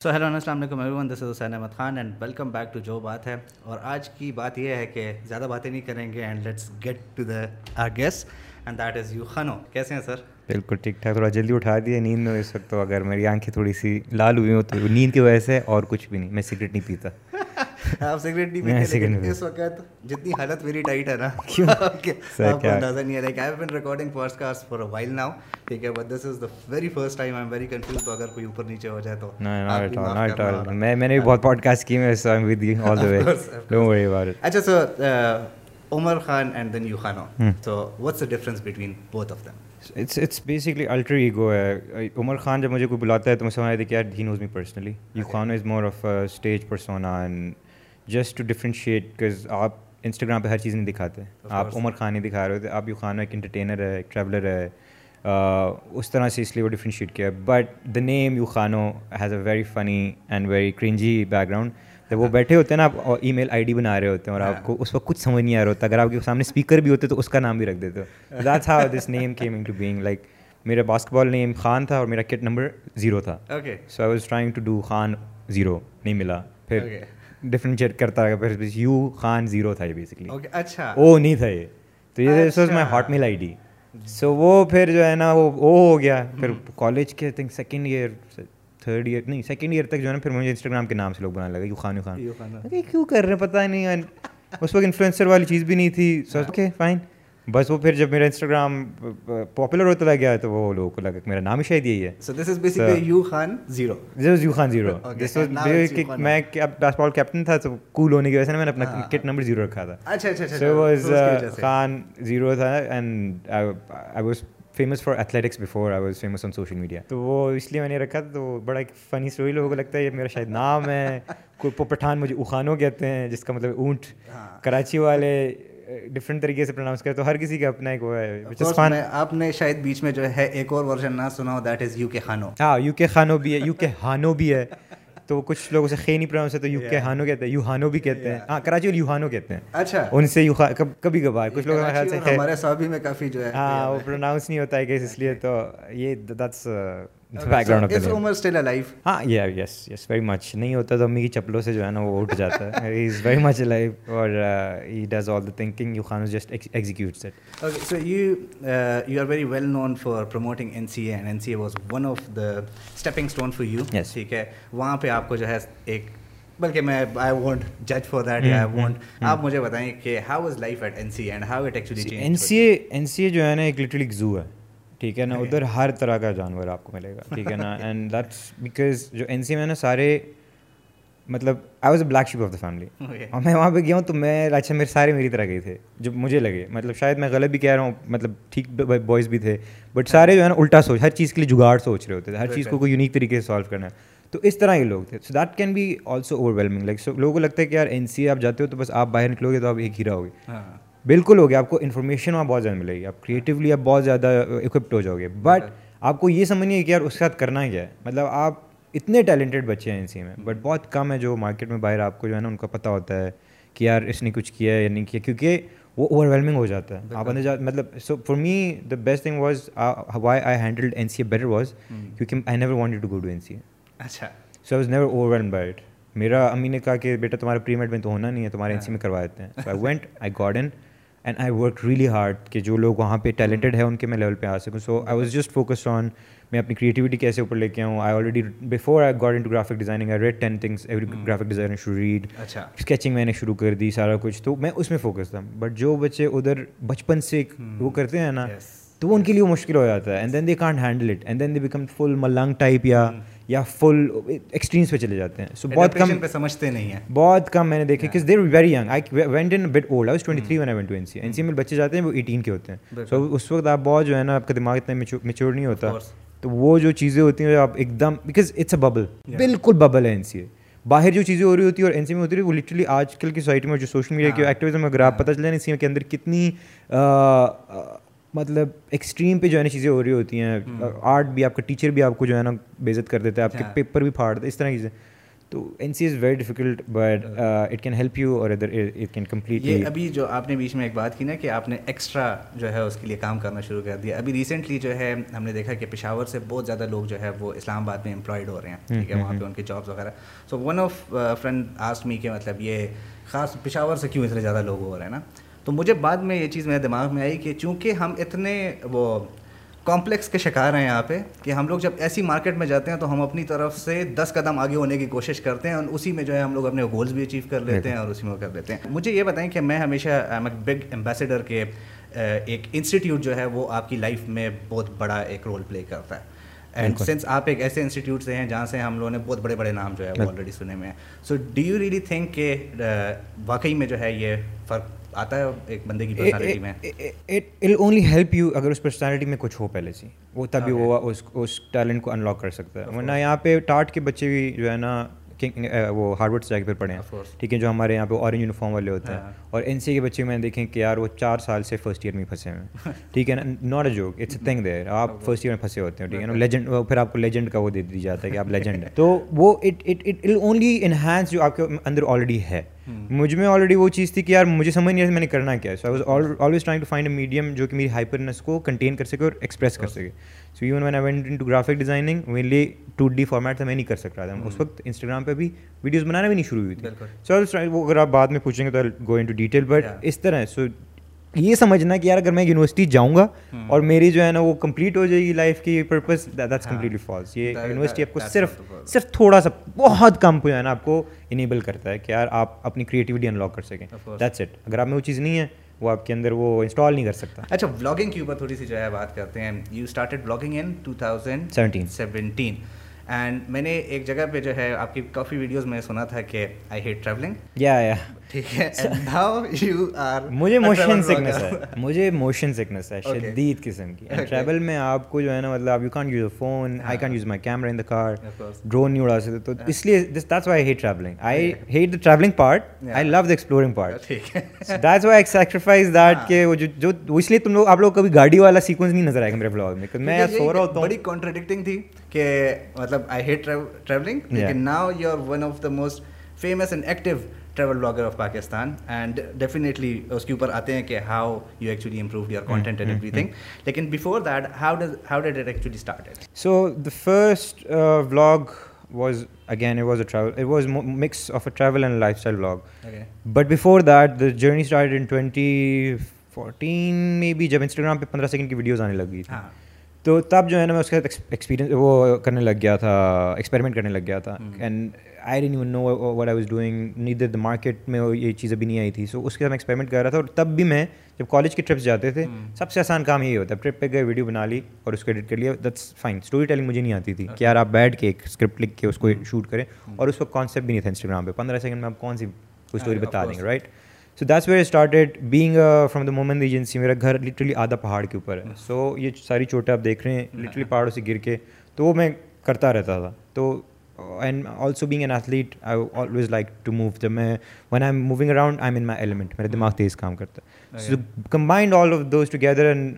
سو hello السلام علیکم everyone this is Hussain Ahmed Khan and welcome back to جو بات ہے اور آج کی بات یہ ہے کہ زیادہ باتیں نہیں کریں گے and let's get to the our guest and that is U Khano کیسے ہیں سر بالکل ٹھیک ٹھاک تھوڑا جلدی اٹھا دیے نیند میں اس وقت تو اگر میری آنکھیں تھوڑی سی لال ہوئی ہوں تو نیند کی وجہ سے اور کچھ بھی نہیں میں سگریٹ نہیں پیتا آپ سگریٹ نہیں پیتے لیکن اس وقت جتنی حالت میری ٹائٹ ہے نا آپ کو اندازہ نہیں ہے۔ Like I been recording fast cast for while now ٹھیک ہے؟ But this is the very first time I am very confused تو اگر کوئی اوپر نیچے ہو جائے تو میں میں نے بھی بہت پوڈ کاسٹ کی میں اچھا so Umar Khan and then U Khano تو what's the difference between both of them it's it's basically alter ego ہے۔ عمر خان جب مجھے کوئی بلاتا ہے تو میں سمجھ آئی تھی کہ یار ہی نوز me personally U Khano is more of stage persona and just to differentiate because آپ انسٹاگرام پہ ہر چیز نہیں دکھاتے۔ آپ عمر خان نہیں دکھا رہے ہوتے۔ آپ یو خانو ایک انٹرٹینر ہے ایک ٹریولر ہے۔ اس طرح سے اس لیے وہ ڈفرینشیٹ کیا۔ But the name U Khano has a very funny and very crunchy background جب وہ بیٹھے ہوتے ہیں نا آپ ای میل آئی ڈی بنا رہے ہوتے ہیں اور آپ کو اس وقت کچھ سمجھ نہیں آ رہا ہوتا۔ اگر آپ کے سامنے اسپیکر بھی ہوتے تو اس کا نام بھی رکھ دیتے۔ ہو that's how this name came to being like میرا باسکٹ بال نیم خان تھا اور میرا کٹ نمبر زیرو تھا۔ So I was trying to do Khan zero نہیں ملا۔ پھر ڈفرینشیٹ کرتا رہا۔ پھر یو خان زیرو تھا یہ بیسکلی اچھا۔ او نہیں تھا یہ۔ تو یہ was my Hotmail I D so وہ پھر جو ہے نا وہ او ہو گیا۔ پھر کالج کے think second year third year نہیں سیکنڈ ایئر تک جو ہے نا پھر مجھے انسٹاگرام کے نام سے لوگ بنانے لگے یو خان یو خان. کیوں کر رہے ہیں؟ پتہ نہیں اس وقت انفلوئنسر والی چیز بھی نہیں تھی. سو اوکے فائن بس وہ پھر جب میرا انسٹاگرام پاپولر ہوتا لگ گیا تو وہ لوگوں کو لگا کہ میرا نام ہی شاید یہی ہے. So this is basically U Khan zero. This U Khan zero. This was میں بیس بال کیپٹن تھا تو کول ہونے کی وجہ سے میں نے اپنا کٹ نمبر زیرو رکھا تھا. اچھا اچھا سو واز خان زیرو تھا and I was famous for athletics before I was famous on social media تو وہ اس لیے میں نے رکھا تھا تو بڑا ایک فنی اسٹوری لوگوں کو لگتا ہے یہ میرا شاید نام ہے۔ کوئی پٹھان مجھے اخانو کہتے ہیں جس کا مطلب اونٹ۔ کراچی والے ڈفرینٹ طریقے سے پروناؤنس کرے تو ہر کسی کا اپنا ایک وہ ہے آپ نے شاید بیچ میں جو ہے ایک اور ورژن نہ سنا ہو that is Ukhano ہاں یو کے خانو بھی ہے یو کے ہانو بھی ہے۔ تو کچھ لوگوں سے خے نہیں پروناؤنس ہے تو یو کے ہانو کہتے ہیں یو ہانو بھی کہتے ہیں۔ ہاں کراچی یو ہانو کہتے ہیں۔ اچھا۔ ان سے یو کبھی کبھار۔ کچھ لوگوں کا خیال سے ہمارے صحابی میں کافی جو ہے ہاں وہ پروناؤنس نہیں ہوتا ہے کہ اس لیے تو یہ دیٹس ہاں یس یس ویری مچ نہیں ہوتا تو امی کی چپلوں سے جو ہے نا وہ اٹھ جاتا ہے از ویری مچ لائف اور he does all the thinking U Khan just executes it okay so you you are very well known for promoting N C A and N C A was one of the stepping stone for you yes ٹھیک ہے وہاں پہ آپ کو جو ہے ایک بلکہ میں آئی وانٹ جج فار دیٹ آئی وانٹ آپ مجھے بتائیں کہ how is life at N C and how it actually N C A N C A جو ہے نا ایک لٹرلی زو ہے ٹھیک ہے نا؟ ادھر ہر طرح کا جانور آپ کو ملے گا ٹھیک ہے نا؟ اینڈ دیٹس بیکاز جو این سی میں نا سارے مطلب I was a black sheep of the family اور میں وہاں پہ گیا ہوں تو میں اچھا میرے سارے میری طرح گئے تھے جو مجھے لگے۔ مطلب شاید میں غلط بھی کہہ رہا ہوں مطلب ٹھیک بوائز بھی تھے بٹ سارے جو ہے نا الٹا سوچ ہر چیز کے لیے جگاڑ سوچ رہے ہوتے تھے ہر چیز کو کوئی یونیک طریقے سے سالو کرنا ہے۔ تو اس طرح کے لوگ تھے۔ So that can be also overwhelming like so لوگوں کو لگتا ہے کہ یار این سی آپ جاتے ہو تو بس آپ باہر نکلو گے تو آپ ایک ہیرا ہوگے بالکل ہو گیا آپ کو انفارمیشن وہاں بہت زیادہ ملے گی۔ آپ کریٹیولی آپ بہت زیادہ اکوپڈ ہو جاؤ گے۔ بٹ آپ کو یہ سمجھنی ہے کہ یار اس کے ساتھ کرنا کیا ہے۔ مطلب آپ اتنے ٹیلنٹڈ بچے ہیں ان سی میں بٹ بہت کم ہے جو مارکیٹ میں باہر آپ کو جو ہے نا ان کا پتہ ہوتا ہے کہ یار اس نے کچھ کیا ہے یا نہیں کیا کیونکہ وہ اوور ویلمنگ ہو جاتا ہے۔ آپ اندر جا مطلب so for me the best thing was why I handled N C A better was کیونکہ I never wanted to go to N C A اچھا۔ So I was never overwhelm by it میرا امی نے کہا کہ بیٹا تمہارے پری made میں تو ہونا نہیں ہے تمہارے این سی میں کروا دیتے ہیں۔ So I went I got in and I work really hard کہ جو لوگ وہاں پہ ٹیلنٹڈ ہے ان کے میں لیول پہ آ سکوں. So I was just focus on میں اپنی کریٹیوٹی کیسے اوپر لے کے آؤں. I already before I got in to graphic designing I read ten things every graphic designer should read اچھا اسکیچنگ میں نے شروع کر دی سارا کچھ. تو میں اس میں فوکس تھا. بٹ جو بچے ادھر بچپن سے وہ کرتے ہیں نا تو وہ ان کے لیے مشکل ہو جاتا ہے. And then they can't handle it and then they become full ملنگ ٹائپ یا یا فل ایکسٹریمس پہ چلے جاتے ہیں. سو بہت کم پہ سمجھتے نہیں ہیں. بہت کم میں نے دیکھے کہ there very young I went in but old I twenty three one I went to N C N C میں بچے جاتے ہیں وہ ایٹین کے ہوتے ہیں. سو اس وقت آپ بہت جو ہے نا آپ کا دماغ اتنا میچور نہیں ہوتا. تو وہ جو چیزیں ہوتی ہیں آپ ایک دم بیکاز اٹس اے ببل بالکل ببل ہے این سی اے باہر جو چیزیں ہو رہی ہوتی ہیں اور این سی میں ہوتی ہے وہ لٹرلی آج کل کی سوسائٹی میں جو سوشل میڈیا کی ایکٹیویزم اگر آپ پتہ چلے این سی کے اندر کتنی مطلب ایکسٹریم پہ جو ہے نا چیزیں ہو رہی ہوتی ہیں آرٹ بھی آپ کا ٹیچر بھی آپ کو جو ہے نا بےزت کر دیتا ہے آپ کے پیپر بھی پھاڑ اس طرح کی چیزیں۔ تو N C is very difficult but it can help you اور ادر اٹ کین کمپلیٹ یہ ابھی جو آپ نے بیچ میں ایک بات کی نا کہ آپ نے ایکسٹرا جو ہے اس کے لیے کام کرنا شروع کر دیا۔ ابھی ریسنٹلی جو ہے ہم نے دیکھا کہ پشاور سے بہت زیادہ لوگ جو ہے وہ اسلام آباد میں امپلائڈ ہو رہے ہیں ٹھیک ہے وہاں پہ ان کے جابس وغیرہ۔ So one of friend asked me کہ مطلب یہ خاص پشاور سے کیوں اتنے زیادہ لوگ ہو رہے ہیں نا؟ تو مجھے بعد میں یہ چیز میرے دماغ میں آئی کہ چونکہ ہم اتنے وہ کمپلیکس کے شکار ہیں یہاں پہ کہ ہم لوگ جب ایسی مارکیٹ میں جاتے ہیں تو ہم اپنی طرف سے دس قدم آگے ہونے کی کوشش کرتے ہیں اور اسی میں جو ہے ہم لوگ اپنے گولز بھی اچیو کر لیتے ہیں اور اسی میں کر لیتے ہیں۔ مجھے یہ بتائیں کہ میں ہمیشہ بگ امبیسڈر کے ایک انسٹیٹیوٹ جو ہے وہ آپ کی لائف میں بہت بڑا ایک رول پلے کرتا ہے۔ اینڈ سنس آپ ایک ایسے انسٹیٹیوٹ سے ہیں جہاں سے ہم لوگوں نے بہت بڑے بڑے نام جو ہے وہ آلریڈی سنے میں ہیں۔ So do you really think کہ واقعی میں جو ہے یہ فرق آتا ہے ایک بندے کی پرسنالٹی میں؟ اٹ اونلی ہیلپ یو اگر اس پرسنالٹی میں کچھ ہو پہلے سے وہ تبھی وہ اس اس ٹیلنٹ کو انلاک کر سکتا ہے۔ ورنہ یہاں پہ ٹاٹ کے بچے بھی جو ہے نا وہ ہارڈ سے جا کے پھر پڑھے ہیں۔ ٹھیک ہے جو ہمارے یہاں پہ اورنج یونیفارم والے ہوتے ہیں۔ اور این سی کے بچے میں دیکھیں کہ یار وہ چار سال سے فرسٹ ایئر میں پھنسے ہیں۔ ٹھیک ہے نا؟ Not a joke it's a thing there آپ فرسٹ ایئر میں پھنسے ہوتے ہیں۔ ٹھیک ہے نا؟ لیجنڈ پھر آپ کو لیجنڈ کا وہ دے دی جاتا ہے کہ آپ لیجنڈ ہیں۔ تو وہ it it it only enhance جو آپ کے اندر آلریڈی ہے۔ مجھ میں آلریڈی وہ چیز تھی کہ یار مجھے سمجھ نہیں آیا میں نے کرنا کیا ہے۔ So I was always trying to find a medium جو کہ میری ہائپرنس کو کنٹین کر سکے اور ایکسپریس کر سکے۔ So even when I went in to graphic designing mainly to the format تھا میں نہیں کر سک رہا تھا۔ اس وقت انسٹاگرام پہ بھی ویڈیوز بنانا بھی نہیں شروع ہوئی تھی۔ سو وہ اگر آپ بعد میں پوچھیں گے تو go in to detail but اس طرح سو یہ سمجھنا کہ یار اگر میں یونیورسٹی جاؤں گا اور میری جو ہے نا وہ کمپلیٹ ہو جائے گی لائف کی پرپز دیٹس کمپلیٹلی فالس یہ یونیورسٹی آپ کو صرف صرف تھوڑا سا بہت کم جو ہے نا آپ کو انیبل کرتا ہے کہ یار آپ اپنی کریٹیوٹی انلاک کر سکیں۔ دیٹس اٹ اگر آپ میں وہ چیز نہیں ہے وہ آپ کے اندر وہ انسٹال نہیں کر سکتا۔ اچھا بلاگنگ کے اوپر تھوڑی سی جو ہے بات کرتے ہیں۔ You started blogging in two thousand seventeen seventeen and میں نے ایک جگہ پہ جو ہے آپ کی کافی ویڈیوز میں سنا تھا کہ آئی ہیٹ ٹریولنگ یا یا ٹھیک ہے. مجھے موشن سکنس ہے. مجھے موشن سکنس ہے. شدید قسم کی. ٹریول میں آپ کو جو ہے نا مطلب you can't use a phone I can't use my camera in the car drone نہیں اڑا سکتے. تو اس لیے that's why hate travelling I hate the travelling part I love the exploring part that's why sacrifice that کہ وہ جو اس لیے تم لوگ آپ لوگ کبھی گاڑی والا سیکوینس نہیں نظر آئے گا میرے بلاگ میں میں سو رہا ہوتا ہوں بڑی کانٹرڈکٹنگ تھی کہ مطلب آئی ہیٹ ٹریولنگ لیکن now you are one of the most famous and active travel blogger of Pakistan and definitely اس کے اوپر آتے ہیں کہ how you actually improve your content and everything لیکن before that how does how did it actually start so the first blog was again it was a travel it was mix of a travel and lifestyle blog but before that the journey start in twenty fourteen میں بھی جب Instagram پہ پندرہ second کی videos آنے لگی تھی. تو تب جو ہے نا میں اس کے ساتھ ایکسپیرینس وہ کرنے لگ گیا تھا ایکسپیریمنٹ کرنے لگ گیا تھا. And I you know what I was doing neither the market میں یہ چیز ابھی نہیں آئی تھی. سو اس کے ساتھ میں ایکسپیریمنٹ کر رہا تھا اور تب بھی میں جب کالج کی ٹرپس جاتے تھے سب سے آسان کام یہی ہوتا ہے. ٹرپ پہ گئے ویڈیو بنا لی اور اس کو ایڈٹ کر لیا. دیٹس فائن اسٹوری ٹیلنگ مجھے نہیں آتی تھی کہ یار آپ بیٹھ کے ایک اسکرپٹ لکھ کے اس کو شوٹ کریں. اور اس وقت کانسیپٹ بھی نہیں تھا انسٹاگرام پہ. پندرہ سیکنڈ میں آپ کون سی کوئی اسٹوری بتا دیں گے right so that's where started being from the moment agency میرا گھر لٹرلی آدھا پہاڑ کے اوپر ہے. سو یہ ساری چوٹیں آپ دیکھ رہے ہیں لٹرلی پہاڑوں سے گر کے. تو وہ میں کرتا رہتا تھا. تو and also being an athlete I always like to move جب میں when I am moving around I am in my element میرا دماغ تیز کام کرتا ہے so combined all of those together and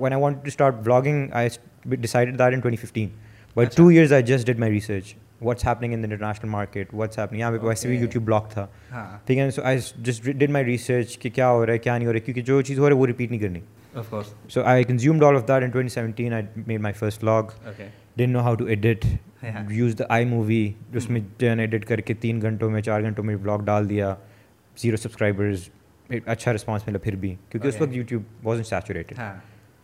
when I want to start blogging I decided that in twenty fifteen but two years I just did my research what's happening in the international market what's happening یہاں پہ ویسے بھی YouTube blog تھا. ٹھیک ہے so I just did my research کہ کیا ہو رہا ہے کیا نہیں ہو رہا ہے کیونکہ جو چیز ہو رہا ہے وہ ریپیٹ نہیں کرنی. So I consumed all of that in twenty seventeen I made my first blog done know how to edit use the iMovie اس میں جو ہے نا ایڈٹ کر کے تین گھنٹوں میں چار گھنٹوں میں بلاگ ڈال دیا زیرو سبسکرائبرز اچھا رسپانس ملا پھر بھی کیونکہ اس وقت YouTube was unsaturated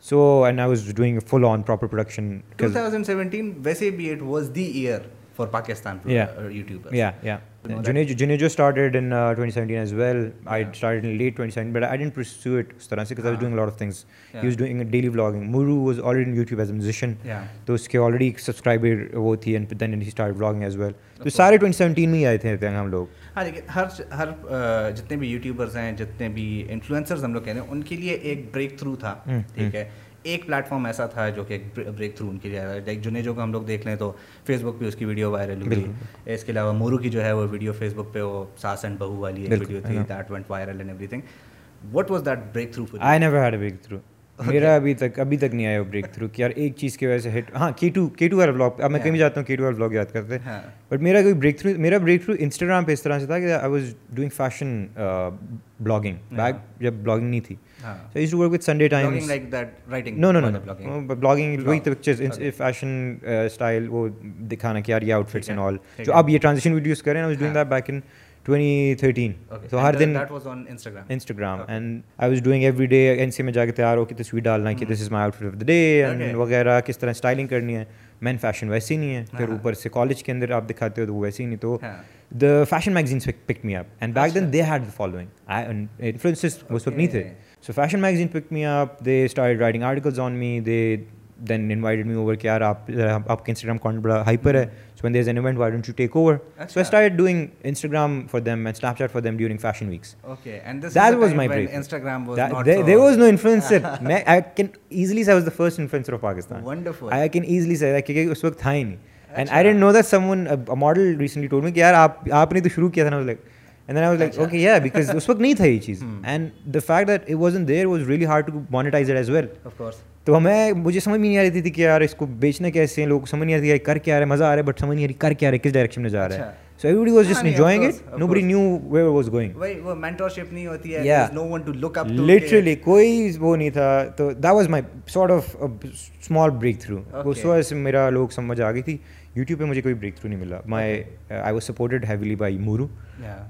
so and I was doing full on proper production two thousand seventeen ویسے بھی it was the year for Pakistan YouTube یا یا جنہیں جو started in twenty seventeen as well I start in late twenty seventeen but I didn't pursue it اس طرح سے I doing lot of things he was doing daily blogging Mooroo was already in YouTube as a musician تو اس کے already subscriber وہ تھی and then he start blogging as well تو سارے twenty seventeen میں ہی آئے تھے ہم لوگ ہاں لیکن ہر ہر جتنے بھی یوٹیوبرز ہیں جتنے بھی انفلوئنسرز ہم لوگ کہہ رہے ہیں ان کے لیے ایک بریک تھرو تھا ٹھیک ہے ایک پلیٹ فارم ایسا تھا جو کہ ایک بریک تھرو ان کے لیے آیا لائک جنہیں جو کہ ہم لوگ دیکھ لیں تو فیس بک پہ اس کی ویڈیو وائرل ہوئی۔ اس کے علاوہ مورو کی جو ہے وہ ویڈیو فیس بک پہ وہ ساس اینڈ بہو والی ایک ویڈیو تھی that went viral and everything what was that breakthrough I never had breakthrough میرا ابھی تک ابھی تک نہیں آیا بریک تھرو کہ یار ایک چیز کی وجہ سے ہٹ۔ ہاں کی ٹو کی ٹو والا بلاگ اب میں کہیں جاتا ہوں کی ٹو والا بلاگ یاد کرتے ہیں۔ بٹ میرا کوئی بریک تھرو میرا بریک تھرو انسٹاگرام پہ اس طرح سے تھا کہ I was doing fashion blogging back جب بلاگنگ نہیں تھی۔ Sunday Times no no no blogging وہی پکچرز فیشن اسٹائل وہ دکھانا کہ یار یہ آؤٹ فٹس اینڈ آل جو اب یہ ٹرانزیکشن ویڈیوز کریں I was doing that back in 2013 تو ہر دن Instagram and I was doing every day N C میں جا کے تیار ہو کہ تصویر ڈالنا کہ this is my outfit of the day and وغیرہ کس طرح اسٹائلنگ کرنی ہے مین فیشن ویسے ہی نہیں ہے پھر اوپر سے کالج کے اندر آپ دکھاتے ہو تو وہ ویسے ہی نہیں تو the fashion magazines pick me up and back then they had following influencers اس وقت نہیں تھے سو fashion magazine pick me up they start writing articles on me they then invited me over کہ یار آپ آپ کا انسٹاگرام اکاؤنٹ بڑا hyper ہے so when there is an event why don't you take over so start doing Instagram for them and Snapchat for them during fashion weeks that was my break there was no influencer میں I can easily say was the first influencer of Pakistan I can easily say کیونکہ اس وقت تھا ہی نہیں and I didn't know that someone model recently told میں کہ یار آپ آپ نے تو شروع کیا تھا نا like and then I was like okay یا بیکاز اس وقت نہیں تھا یہ چیز and the fact that it was in there was really hard to monetize it as well تو ہمیں مجھے سمجھ میں نہیں آ رہی تھی کہ یار اس کو بیچنا کیسے ہیں؟ لوگ سمجھ نہیں آتی کر کیا رہے مزہ آ رہا ہے بٹ سمجھ نہیں آ رہی کر کیا رہے کس ڈائریکشن میں جا رہا ہے؟ So every was just enjoying it nobody knew where was going وہ مینٹورشپ نہیں ہوتی ہے no one to look up literally کوئی وہ نہیں تھا۔ تو that was my sort of small breakthrough اس وجہ سے میرا لوگ سمجھ آ گئی تھی۔ یوٹیوب پہ مجھے کوئی بریک تھرو نہیں ملا۔ My I was supported heavily by Mooroo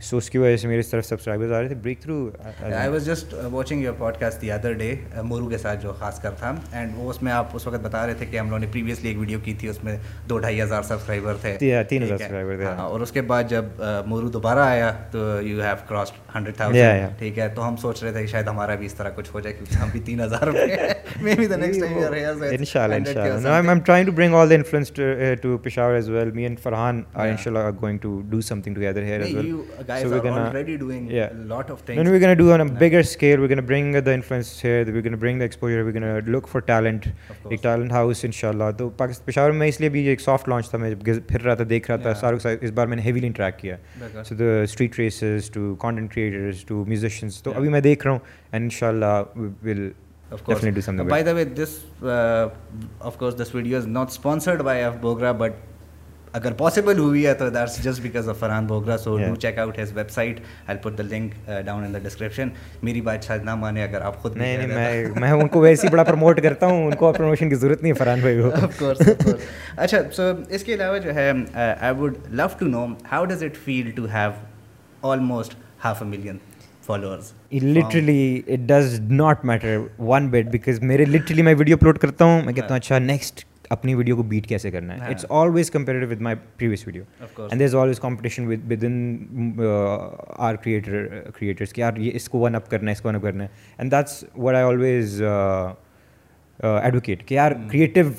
so اس کی وجہ سے میری طرف سبسکرائبرز آ رہے تھے. Breakthrough I was just watching your podcast the other day Mooroo کے ساتھ جو خاص کر تھا اینڈ وہ اس میں آپ اس وقت بتا رہے تھے کہ ہم لوگوں نے پریویسلی ایک ویڈیو کی تھی اس میں دو ڈھائی ہزار سبسکرائبر تھے تین ہزار سبسکرائبر تھے اور اس کے بعد جب مورو دوبارہ آیا تو you have cross hundred thousand ٹھیک ہے تو ہم سوچ رہے تھے کہ شاید ہمارا بھی اس طرح کچھ ہو جائے کیونکہ ہم بھی تین ہزار may be the next time ان شاء اللہ ان شاء اللہ I am trying to bring all the influence to Peshawar as well me and Farhan are ان شاء اللہ going to do something together here as well so we can already doing yeah. a lot of things. Then we're going to do on a yeah. bigger scale. We're going to bring the influence here. We're going to bring the exposure. We're going to look for talent. ایک talent house ان شاء اللہ تو پشاور میں اس لیے بھی ایک soft launch تھا میں پھر رہا تھا دیکھ رہا تھا شاہ صاحب اس بار میں نے ہیویلی انٹریکٹ کیا so the street races to content creators to musicians تو ابھی میں دیکھ رہا ہوں اینڈ ان شاء اللہ will definitely do something. By the way, this, uh, of course, this video is not sponsored by F Bogra, but اگر پاسبل ہوئی ہے تو that's just because of Farhan Bogra so do check out his website I put the link down in the description میری بات شاید نہ مانے اگر آپ خود نہیں میں ان کو ویسے ہی بڑا پروموٹ کرتا ہوں ان کو پروموشن کی ضرورت نہیں ہے فرحان بھائی کو۔ آف کورس اچھا سو اس کے علاوہ جو ہے I would love to know how does it feel to have almost half a million followers literally it does not matter one bit because میرے لٹرلی میں ویڈیو اپلوڈ کرتا ہوں میں کہتا ہوں اچھا نیکسٹ اپنی ویڈیو کو بیٹ کیسے کرنا ہے؟ It's always comparative with my previous video and there is always competition with with in our creator creators کہ یار یہ اس کو ون اپ کرنا ہے اس کو ون اپ کرنا ہے۔ And that's what I always advocate کہ یار کریٹیو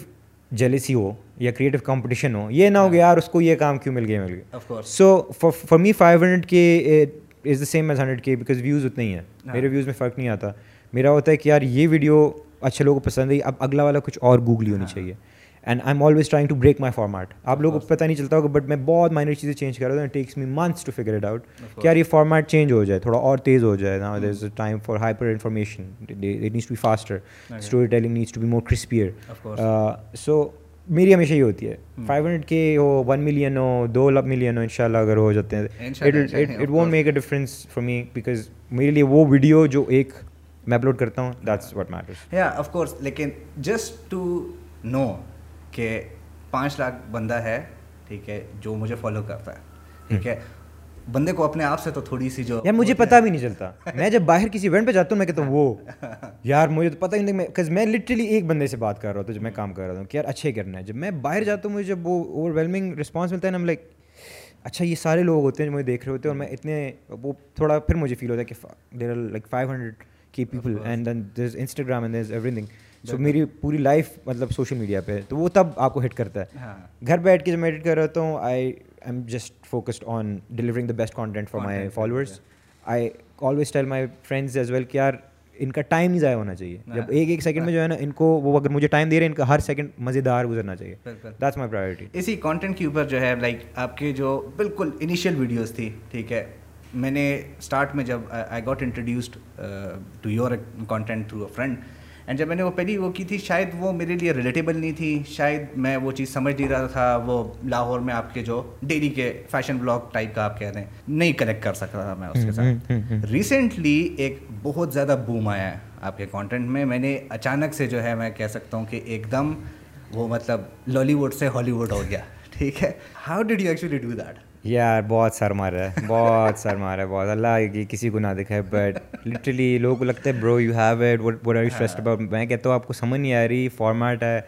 جیلیسی ہو یا کریٹیو کمپٹیشن ہو یہ نہ ہو گیا یار اس کو یہ کام کیوں مل گیا مل گیا۔ So for me five hundred K is the same as hundred K because views اتنے ہی ہیں۔ میرے ویوز میں فرق نہیں آتا۔ میرا ہوتا ہے کہ یار یہ ویڈیو اچھے لوگوں کو پسند ہے اب اگلا والا کچھ اور گوگلی ہونی چاہیے۔ And I am always trying to break my format آپ لوگوں کو پتہ نہیں چلتا ہوگا بٹ میں بہت مائنر چیزیں چینج کر رہا ہوں takes me months to figure it out کہ یار یہ فارمیٹ چینج ہو جائے تھوڑا اور تیز ہو جائے. نا there is a time for hyper information it needs to be faster storytelling needs to be more crispier so میری ہمیشہ یہ ہوتی ہے فائیو ہنڈریڈ کے ہو ون ملین ہو دو لب ملین ہو ان شاء اللہ اگر ہو جاتے ہیں it won't make a difference for me because میرے لیے وہ ویڈیو جو ایک میں اپلوڈ کرتا ہوں that's what matters yeah of course لیکن جسٹ ٹو نو کہ پانچ لاکھ بندہ ہے ٹھیک ہے جو مجھے فالو کرتا ہے ٹھیک ہے۔ بندے کو اپنے آپ سے تو تھوڑی سی جو یار مجھے پتا بھی نہیں چلتا۔ میں جب باہر کسی ایونٹ پہ جاتا ہوں میں کہتا ہوں وہ یار مجھے تو پتہ ہی نہیں میں لٹرلی ایک بندے سے بات کر رہا ہوں جب میں کام کر رہا ہوں کہ یار اچھے کرنا ہے۔ جب میں باہر جاتا ہوں مجھے جب وہ اوور ویلمنگ رسپانس ملتا ہے نا ہم لائک اچھا یہ سارے لوگ ہوتے ہیں جو مجھے دیکھ رہے ہوتے ہیں اور میں اتنے وہ تھوڑا پھر مجھے فیل ہوتا ہے کہ there are like five hundred کی people and then there is Instagram and there is everything so میری پوری لائف مطلب سوشل میڈیا پہ تو وہ تب آپ کو ہٹ کرتا ہے۔ گھر بیٹھ کے جب میں ایڈٹ کر رہا ہوتا ہوں I am just focused on delivering the best content for my followers I always tell my friends as well کہ یار ان کا ٹائم نہیں ضائع ہونا چاہیے۔ جب ایک ایک سیکنڈ میں جو ہے نا ان کو وہ اگر مجھے ٹائم دے رہے ہیں ان کا ہر سیکنڈ مزے دار گزرنا چاہیے دیٹس مائی پرائرٹی اسی کانٹینٹ کے اوپر جو ہے لائک آپ کی جو بالکل انیشیل ویڈیوز تھی ٹھیک ہے میں نے اسٹارٹ میں جب I got introduced to your content through a friend and جب میں نے وہ پہلی وہ کی تھی شاید وہ میرے لیے ریلیٹیبل نہیں تھی شاید میں وہ چیز سمجھ نہیں رہا تھا وہ لاہور میں آپ کے جو ڈیلی کے فیشن بلاگ ٹائپ کا آپ کہہ رہے ہیں نہیں کنیکٹ کر سکتا تھا میں اس کے ساتھ۔ ریسنٹلی ایک بہت زیادہ بوم آیا ہے آپ کے کانٹینٹ میں۔ میں نے اچانک سے جو ہے میں کہہ سکتا ہوں کہ ایک دم وہ مطلب لالی ووڈ سے ہالی ووڈ ہو گیا۔ ٹھیک ہے؟ How did you actually do that یار بہت سر مار رہا ہے بہت سر مار رہا ہے بہت۔ اللہ کی کسی کو نہ دکھائے بٹ لٹرلی لوگوں کو لگتا ہے bro you have it what are stressed about میں کہتا ہوں آپ کو سمجھ نہیں آ رہی فارمیٹ ہے۔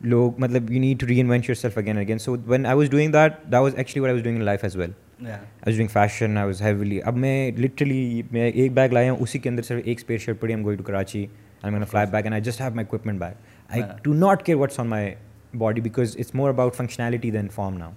لوگ مطلب you need to reinvent yourself again again so when I was doing that that was actually what I was doing life as well I was doing fashion I was heavily اب میں literally میں ایک bag لایا ہوں اسی کے اندر صرف ایک اسپیس شرٹ پڑی am going to Karachi I mean fly back and I just have my equipment bag I do not care what's on my body because it's more about functionality than form now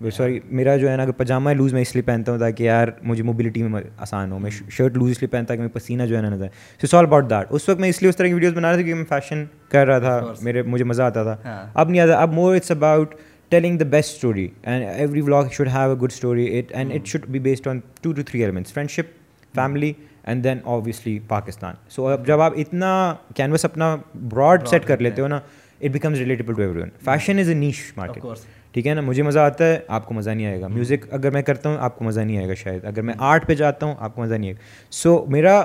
sorry میرا جو ہے نا پاجامہ loose میں اس لیے پہنتا ہوں تاکہ یار مجھے موبلٹی میں آسان ہو. میں شرٹ لوز اس لیے پہنتا کہ میں پسینہ جو ہے نا سو سال اباؤٹ دیٹ اس وقت میں اس لیے اس طرح کی ویڈیوز بنا رہا تھا کیونکہ میں فیشن کر رہا تھا. میرے مجھے مزہ آتا تھا. اب نہیں آتا. اب more it's about telling the best story and every vlog should have a good story it and it should be based on two two three elements friendship family and then obviously Pakistan so اب جب آپ اتنا canvas اپنا Broad set کر لیتے ہو نا it becomes relatable to everyone fashion is a niche market ٹھیک ہے نا؟ مجھے مزہ آتا ہے آپ کو مزہ نہیں آئے گا۔ میوزک اگر میں کرتا ہوں آپ کو مزہ نہیں آئے گا شاید۔ اگر میں آرٹ پہ جاتا ہوں آپ کو مزہ نہیں آئے گا۔ سو میرا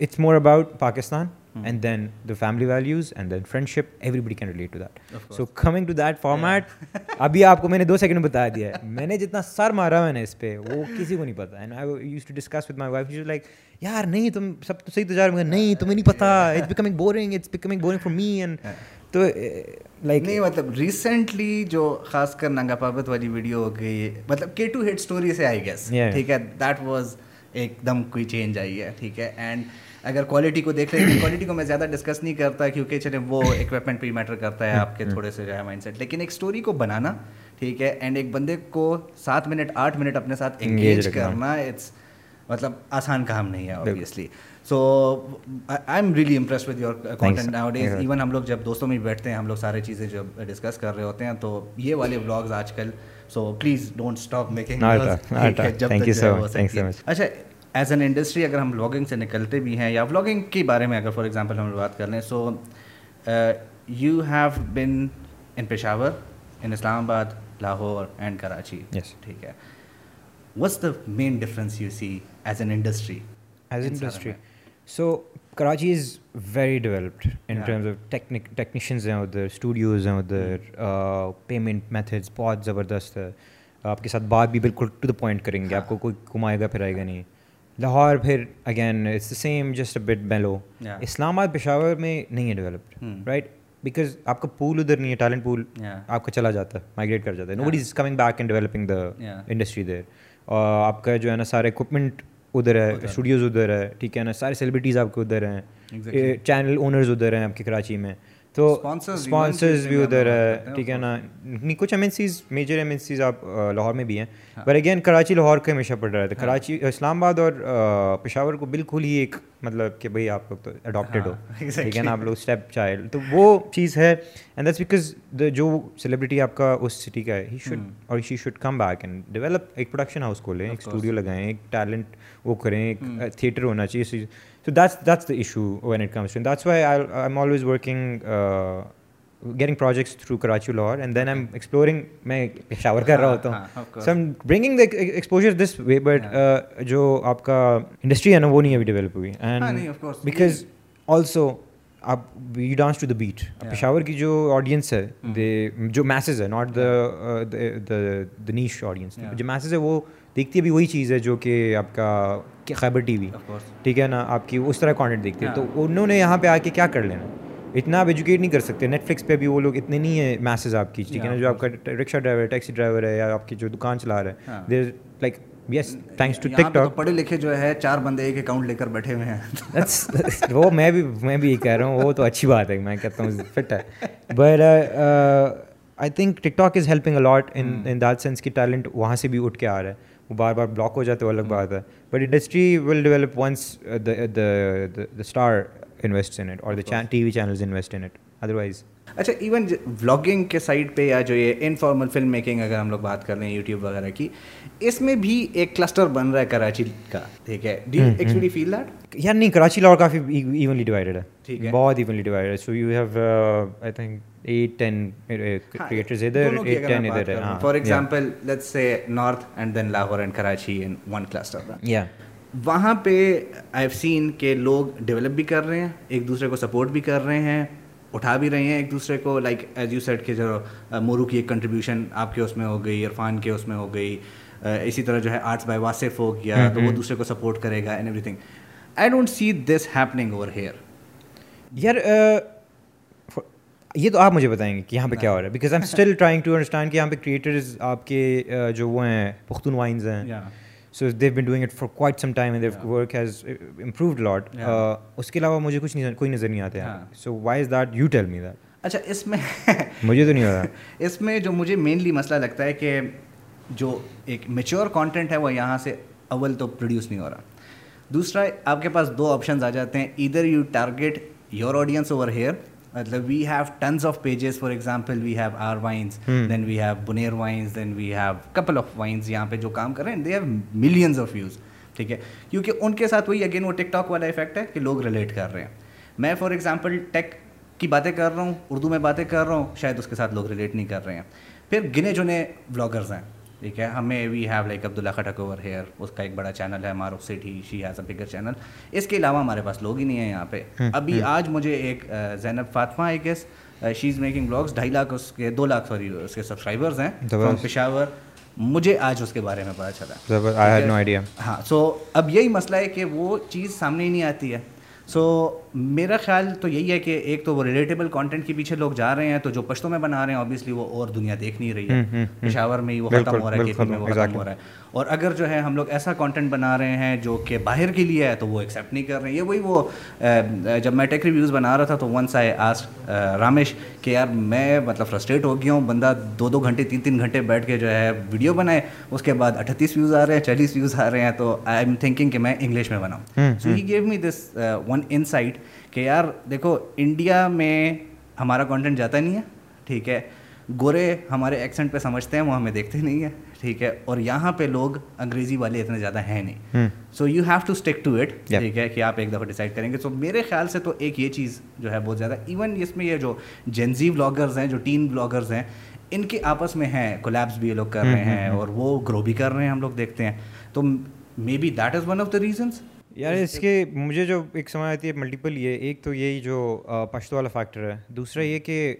it's more about Pakistan and then the family values and then friendship everybody can relate to that so coming to that format ابھی آپ کو میں نے دو سیکنڈ بتا دیا ہے۔ میں نے جتنا سر مارا میں نے اس پہ وہ کسی کو نہیں پتا۔ And I use to discuss with my wife like یار نہیں تم سب تو صحیح تجارب نہیں تمہیں نہیں پتا۔ It's becoming boring it's becoming boring for me and تو لائک نہیں مطلب ریسنٹلی جو خاص کر ننگا پابت والی ویڈیو ہو گئی مطلب کے ٹو ہٹ اسٹوری سے آئی گیس ٹھیک ہے؟ دیٹ واز ایک دم کوئی چینج آئی ہے ٹھیک ہے؟ اینڈ اگر کوالٹی کو دیکھ ہیں کوالٹی کو میں زیادہ ڈسکس نہیں کرتا کیونکہ چلے وہ اکوپمنٹ پہ میٹر کرتا ہے آپ کے تھوڑے سے جو ہے مائنڈ سیٹ لیکن ایک اسٹوری کو بنانا ٹھیک ہے؟ اینڈ ایک بندے کو سات منٹ آٹھ منٹ اپنے ساتھ انگیج کرنا اٹس مطلب آسان کام نہیں ہے obviously so I am really impress with your content nowadays even ہم لوگ جب دوستوں میں بیٹھتے ہیں ہم لوگ سارے چیزیں جو ڈسکس کر رہے ہوتے ہیں تو یہ والے بلاگز آج کل so please don't stop making اچھا ایز این انڈسٹری اگر ہم بلاگنگ سے نکلتے بھی ہیں یا بلاگنگ کے بارے میں اگر فار ایگزامپل ہم بات کر لیں so you have been in Peshawar in Islamabad Lahore and Karachi ٹھیک ہے what's the main difference you see as an industry as industry so Karachi is very developed in terms of technicians ہیں ادھر studios ہیں ادھر payment methods بہت زبردست ہے آپ کے ساتھ بات بھی بالکل ٹو دا پوائنٹ کریں گے آپ کو کوئی گھمائے گا پھر آئے گا نہیں لاہور پھر again it's the same just but below Islamabad Peshawar میں نہیں ہے ڈیولپڈ رائٹ بیکاز آپ کا پول ادھر نہیں ہے ٹیلنٹ پول آپ کا چلا جاتا ہے مائگریٹ کر جاتا ہے nobody is coming back and developing the industry there آپ کا جو ہے نا سارے اکوپمنٹ ادھر ہے اسٹوڈیوز ادھر ہے ٹھیک ہے نا سارے سیلیبریٹیز آپ کے ادھر ہیں۔ چینل اونرز ادھر ہیں آپ کے کراچی میں۔ تو اسپانسرز بھی ادھر ہے ٹھیک ہے نا؟ کچھ M N Cs major M N Cs آپ لاہور میں بھی ہیں. پر اگین کراچی لاہور کا ہمیشہ پڑ رہا تھا کراچی اسلام آباد اور پشاور کو بالکل ہی ایک مطلب کہ بھائی آپ لوگ تو اڈاپٹیڈ ہو. ٹھیک ہے نا؟ آپ لوگ اسٹیپ چائلڈ تو وہ چیز ہے اینڈ دیٹس بیکاز جو سیلیبریٹی آپ کا اس سٹی کا ہے ہی شوڈ اور she should come back and develop ایک پروڈکشن ہاؤس کھولیں ایک اسٹوڈیو لگائیں ایک ٹیلنٹ وہ کریں ایک تھیٹر ہونا چاہیے So that's that's the issue when it comes to, and that's why I'm always working, uh, getting projects through Karachi Lahore, and then I'm exploring. میں شاور کر رہا ہوتا ہوں so I'm bringing the exposure this way but جو آپ کا industry ہے نا وہ نہیں ابھی ڈیولپ ہوئی اینڈ بیکاز آلسو آپ you dance to the beat Peshawar کی جو آڈینس ہے جو میسز ہے ناٹ دا نیش آڈینس جو میسز ہے وہ دیکھتی ہے بھی وہی چیز ہے جو کہ آپ کا خیبر ٹی وی. ٹھیک ہے نا؟ آپ کی اس طرح کانٹینٹ دیکھتی ہے. تو انہوں نے یہاں پہ آ کے کیا کر لینا؟ اتنا آپ ایجوکیٹ نہیں کر سکتے. نیٹ فلکس پہ بھی وہ لوگ اتنے نہیں ہیں میسز آپ کی. ٹھیک ہے نا؟ جو آپ کا رکشا ڈرائیور ہے ٹیکسی ڈرائیور ہے یا آپ کی جو دکان چلا رہا ہے. They're like yes thanks to TikTok پڑھے لکھے جو ہے چار بندے ایک اکاؤنٹ لے کر بیٹھے ہوئے ہیں. وہ میں بھی میں بھی یہ کہہ رہا ہوں. وہ تو اچھی بات ہے. میں کہتا ہوں فٹ ہے. But I think TikTok is helping a lot in in that sense کی ٹیلنٹ وہاں سے بھی اٹھ کے آ رہا ہے. وہ بار بار بلاک ہو جاتے وہ الگ بات ہے۔ But industry will develop once Star invest in it اور T V channels invest in it otherwise اچھا ایون ولاگنگ کے سائڈ پہ یا جو یہ انفارمل فلم میکنگ اگر ہم لوگ بات کر لیں یوٹیوب وغیرہ کی اس میں بھی ایک کلسٹر بن رہا ہے کراچی کا۔ ٹھیک ہے۔ ڈی ایکچولی فیل دیٹ یار نہیں کراچی لاہور کافی ایونلی ڈیوائڈیڈ ہے۔ ٹھیک ہے۔ بہت ایونلی ڈیوائڈیڈ ہے۔ So you have I think eighteen creators ادھر ایٹ ٹین ادھر ہے for example let's say north and then Lahore and Karachi in one cluster یا وہاں پہ آئی ہیو سین کہ لوگ ڈیولپ بھی کر رہے ہیں ایک دوسرے کو سپورٹ بھی کر رہے ہیں اٹھا بھی رہے ہیں ایک دوسرے کو. لائک ایز یو سیٹ کہ جو مورو کی ایک کنٹریبیوشن آپ کے اس میں ہو گئی عرفان کے اس میں ہو گئی اسی طرح جو ہے آرٹس بائی واسف ہو گیا تو وہ دوسرے کو سپورٹ کرے گا and everything I don't see this happening over here یار یہ تو آپ مجھے بتائیں گے کہ یہاں پہ کیا ہو رہا ہے۔ Because I am still trying to understand کہ یہاں پہ کریٹرز آپ کے جو وہ ہیں پختون وائنز ہیں۔ So they've been doing it for quite some time work has improved lot اس کے علاوہ مجھے کچھ نہیں کوئی نظر نہیں آتا ہے so why is that you tell me that اچھا اس میں مجھے تو نہیں ہو رہا اس میں جو مجھے مینلی مسئلہ لگتا ہے کہ جو ایک میچور کانٹینٹ ہے وہ یہاں سے اول تو پروڈیوس نہیں ہو رہا۔ دوسرا آپ کے پاس دو آپشنز آ جاتے ہیں۔ ادھر you target your audience over here مطلب we have tons of pages for example we have R vines then we have Buner vines then we have couple of vines یہاں پہ جو کام کر رہے ہیں they have millions of views ٹھیک ہے کیونکہ ان کے ساتھ وہی اگین وہ ٹک ٹاک والا افیکٹ ہے کہ لوگ ریلیٹ کر رہے ہیں میں فار ایگزامپل ٹیک کی باتیں کر رہا ہوں اردو میں باتیں کر رہا ہوں شاید اس کے ساتھ لوگ ریلیٹ نہیں کر رہے ہیں پھر گنے جنے بلاگرز ہیں ٹھیک ہے ہمیں we have like Abdullah Khattak over here اس کا ایک بڑا چینل ہے Maroof city she has a bigger channel اس کے علاوہ ہمارے پاس لوگ ہی نہیں ہیں یہاں پہ۔ ابھی آج مجھے ایک Zainab Fatima I guess she is making vlogs ڈھائی لاکھ اس کے دو لاکھ سوری اس کے سبسکرائبرز ہیں۔ فرام پشاور۔ مجھے آج اس کے بارے میں پتا چلا۔ ہاں سو اب یہی مسئلہ ہے کہ وہ چیز سامنے ہی نہیں آتی ہے۔ سو میرا خیال تو یہی ہے کہ ایک تو وہ ریلیٹیبل کانٹینٹ کے پیچھے لوگ جا رہے ہیں تو جو پشتوں میں بنا رہے ہیں اوبیسلی وہ اور دنیا دیکھ نہیں رہی ہے۔ پشاور میں ہی وہ ختم ہو رہا ہے میں وہ ختم ہو رہا ہے۔ اور اگر جو ہے ہم لوگ ایسا کانٹینٹ بنا رہے ہیں جو کہ باہر کے لیے ہے تو وہ ایکسیپٹ نہیں کر رہے ہیں۔ یہ وہی وہ جب میں ٹیک ریویوز بنا رہا تھا تو ونس آئی آس رامیش کہ یار میں مطلب فرسٹریٹ ہو گیا ہوں بندہ دو دو گھنٹے تین تین گھنٹے بیٹھ کے جو ہے ویڈیو بنائے اس کے بعد اٹھتیس ویوز آ رہے ہیں چالیس ویوز آ رہے ہیں تو آئی ایم تھنکنگ کہ میں انگلش میں بناؤں۔ So he gave me this one insight کہ یار دیکھو انڈیا میں ہمارا کانٹینٹ جاتا نہیں ہے ٹھیک ہے؟ گورے ہمارے ایکسنٹ پہ سمجھتے ہیں وہ ہمیں دیکھتے نہیں ہیں ٹھیک ہے؟ اور یہاں پہ لوگ انگریزی والے اتنے زیادہ ہیں نہیں۔ So you have to stick to it ٹھیک ہے؟ کہ آپ ایک دفعہ ڈیسائڈ کریں گے۔ سو میرے خیال سے تو ایک یہ چیز جو ہے بہت زیادہ ایون اس میں یہ جو جینزی بلاگرز ہیں جو ٹین بلاگرز ہیں ان کے آپس میں ہیں کولیبس بھی یہ لوگ کر رہے ہیں اور وہ گرو بھی کر رہے ہیں ہم لوگ دیکھتے ہیں۔ تو maybe that is one of the reasons یار اس کے مجھے جو ایک سمجھ آتی ہے ملٹیپل یہ ایک تو یہی جو پشتو والا فیکٹر ہے۔ دوسرا یہ کہ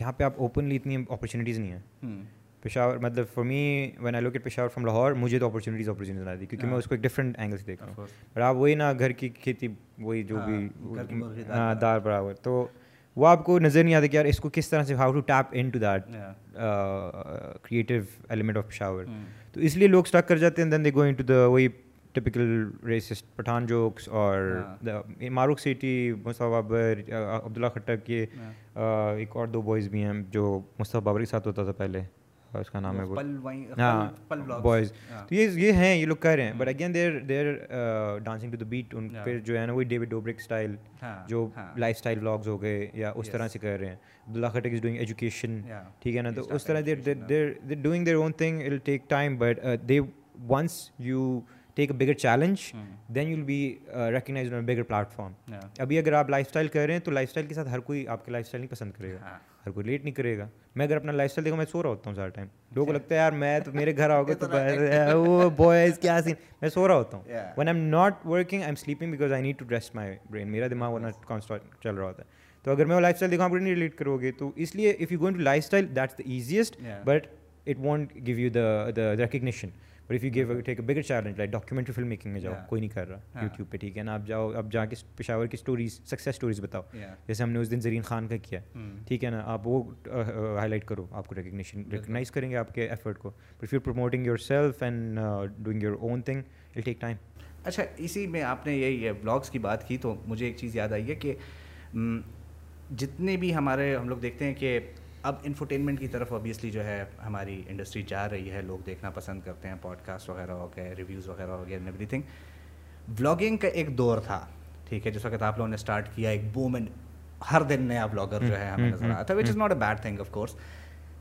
یہاں پہ آپ اوپنلی اتنی اپرچونیٹیز نہیں ہیں۔ پشاور مطلب for me when I look at Peshawar from Lahore مجھے تو اپرچونیٹیز اپرچونیٹیز آتی کیونکہ میں اس کو ایک ڈفرنٹ اینگل سے دیکھ رہا ہوں بٹ آپ وہی نا گھر کی کھیتی وہی جو بھی دار برابر۔ تو وہ آپ کو نظر نہیں آتا کہ یار اس کو کس طرح سے how to tap into that creative element of Peshawar. تو اس لیے لوگ اسٹک کر جاتے ہیں then they go in to the وہی ٹپکل ریسسٹ پٹھان جوکس اور معروف سٹی مصطفیٰ بابر عبداللہ کھٹک کے ایک اور دو بوائز بھی ہیں جو مصطفیٰ بابر کے ساتھ ہوتا تھا پہلے اس کا نام ہے وہ ہاں بوائز تو یہ یہ ہیں یہ لوگ کہہ رہے ہیں but again there there dancing to the beat in پھر جو ہے نا وہی ڈیوڈ ڈوبرک اسٹائل جو لائف اسٹائل بلاگز ہو گئے یا اس طرح سے کر رہے ہیں Abdullah Khattak is doing education ٹھیک ہے نا تو اس طرح they're they're doing their own thing take time but they once you take a bigger challenge then you will be recognize on bigger platform ابھی اگر آپ لائف اسٹائل کر رہے ہیں تو لائف اسٹائل کے ساتھ ہر کوئی آپ کے لائف اسٹائل نہیں پسند کرے گا ہر کوئی لیٹ نہیں کرے گا میں اگر اپنا لائف اسٹائل دیکھوں میں سو رہا ہوتا ہوں سارا ٹائم لوگوں کو لگتا ہے یار میں تو میرے گھر آؤ گے تو وہ بوائز کیا سین میں سو رہا ہوتا ہوں when I'm not working I am sleeping because I need to rest my brain میرا دماغ ورنہ کانسٹنٹ چل رہا ہوتا ہے تو اگر میں وہ لائف اسٹائل دیکھوں آپ نہیں ریلیٹ کرو گے تو اس لیے if you going to lifestyle that's the easiest but it won't give you the the recognition but if you give take a bigger challenge like documentary film making میں جاؤ کوئی نہیں کر رہا یوٹیوب پہ ٹھیک ہے نا؟ آپ جاؤ اب جا کے پشاور کی اسٹوریز سکسیز اسٹوریز بتاؤ۔ جیسے ہم نے اس دن زرین خان کا کیا۔ ٹھیک ہے نا؟ آپ وہ ہائی لائٹ کرو آپ کو ریکگنیشن ریکگنائز کریں گے آپ کے ایفرٹ کو۔ But you promoting yourself and doing your own thing will take time اچھا اسی میں آپ نے یہی بلاگس کی بات کی تو مجھے ایک چیز یاد آئی ہے کہ جتنے بھی ہمارے ہم لوگ دیکھتے ہیں کہ اب انفرٹینمنٹ کی طرف اوبیسلی جو ہے ہماری انڈسٹری جا رہی ہے لوگ دیکھنا پسند کرتے ہیں پوڈ کاسٹ وغیرہ ہو گئے ریویوز وغیرہ ہو گئے ایوری تھنگ ولاگنگ کا ایک دور تھا ٹھیک ہے جس وقت آپ لوگوں نے اسٹارٹ کیا ایک بوم اینڈ ہر دن نیا بلاگر جو ہے ہمیں نظر آتا ہے which is not a bad thing of course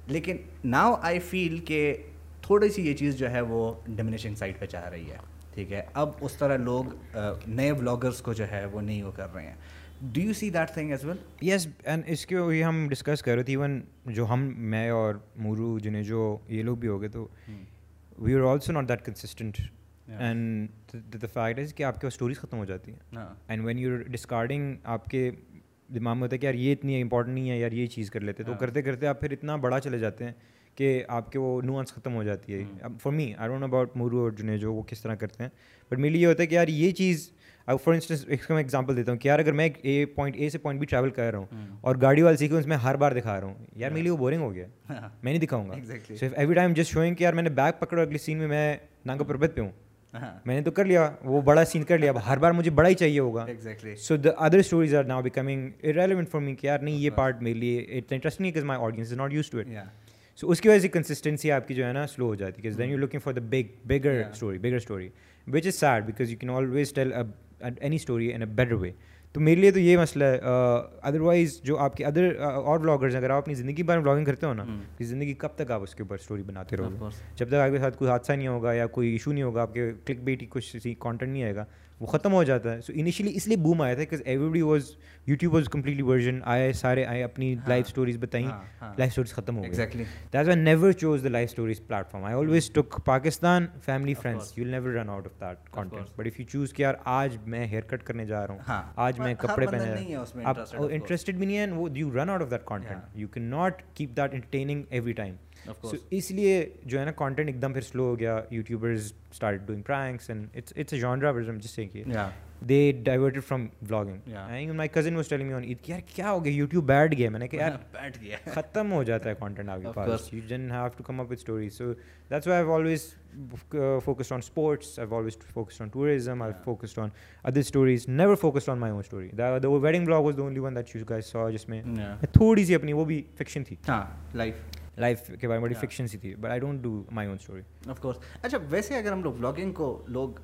لیکن ناؤ آئی فیل کہ تھوڑی سی یہ چیز جو ہے وہ ڈمنیشنگ سائڈ پہ چاہ رہی ہے ٹھیک ہے۔ اب اس طرح لوگ نئے بلاگرس کو جو ہے وہ نہیں وہ کر رہے ہیں۔ Do you see that thing as well yes and اس کے یہ ہم ڈسکس کر رہے تھے ایون جو ہم میں اور مورو جنہیں جو یہ لوگ بھی ہو گئے تو we are also not that consistent and the fact is کہ آپ کے اسٹوریز ختم ہو جاتی ہیں اینڈ وین یو ڈسکارڈنگ آپ کے دماغ میں ہوتا ہے کہ یار یہ اتنی امپورٹنٹ نہیں ہے یار یہ چیز کر لیتے تو کرتے کرتے آپ پھر اتنا بڑا چلے جاتے ہیں کہ آپ کے وہ نوانس ختم ہو جاتی ہے for me I don't about Moro اور جنہیں جو وہ کس طرح کرتے ہیں بٹ میرے لیے یہ ہوتا ہے کہ یار یہ چیز فار انسٹنس اس کا میں ایگزامپل دیتا ہوں کہ یار اگر میں اے پوائنٹ اے سے پوائنٹ بھی ٹریول کر رہا ہوں اور گاڑی والا سیکوینس میں ہر بار دکھا رہا ہوں یار میرے لیے وہ بورنگ ہو گیا۔ میں نہیں دکھاؤں گا۔ ایوری ٹائم جسٹ شوئنگ کہ یار میں نے بیگ پکڑا اگلی سین میں میں نانگا پربت پہ ہوں۔ میں نے تو کر لیا وہ بڑا سین کر لیا۔ ہر بار مجھے بڑا ہی چاہیے ہوگا۔ So the other stories are now becoming relevant for me کہ یار نہیں یہ پارٹ میرے لیے it's interesting is my audience is not use to it so اس کی وجہ سے کنسسٹنسی آپ کی جو ہے نا سلو ہو جاتی ہے۔ Then you looking for the big bigger story bigger story which is sad because you can always tell any story in a better way تو میرے لیے تو یہ مسئلہ ہے ادروائز جو آپ کے ادر اور بلاگرز اگر آپ اپنی زندگی بارے میں بلاگنگ کرتے ہو نا کہ زندگی کب تک آپ اس کے اوپر اسٹوری بناتے رہو جب تک آپ کے ساتھ کوئی حادثہ نہیں ہوگا یا کوئی ایشو نہیں ہوگا آپ کے کلک بیٹی کچھ کانٹینٹ نہیں آئے گا وہ ختم ہو جاتا ہے۔ سو انیشلی اس لیے بوم آیا تھا کہ every was YouTube was completely version آئے سارے آئے اپنی لائف اسٹوریز بتائیں لائف اسٹوریز ختم ہو گئی that why never choose the life stories platform I always took Pakistan family friends you never run out of that content but if you choose کہ یار آج میں ہیئر کٹ کرنے جا رہا ہوں آج میں کپڑے پہنے آپ انٹرسٹڈ بھی نہیں ہیں وہ you run out of that content you can not keep that entertaining every time so اس لیے جو ہے نا کانٹینٹ ایک دم پھر سلو ہو گیا YouTubers start doing pranks and it's it's a genre جس سے کہ they diverted from vlogging my cousin was telling me on Eid کہ یار کیا ہو گیا یوٹیوب بیٹھ گیا میں نے کہا یار بیٹھ گیا ختم ہو جاتا ہے کانٹینٹ آپ کے پاس you don't have to come up with stories so that's why I always focused on sports I always focused on tourism I focused on other stories never focused on my own story wedding vlog was the only one that you guys so جس میں تھوڑی سی اپنی وہ بھی fiction تھی ہاں life life کے بارے میں بڑی فکشن سی تھی but I don't do my own story of course اچھا ویسے اگر ہم لوگ بلاگنگ کو لوگ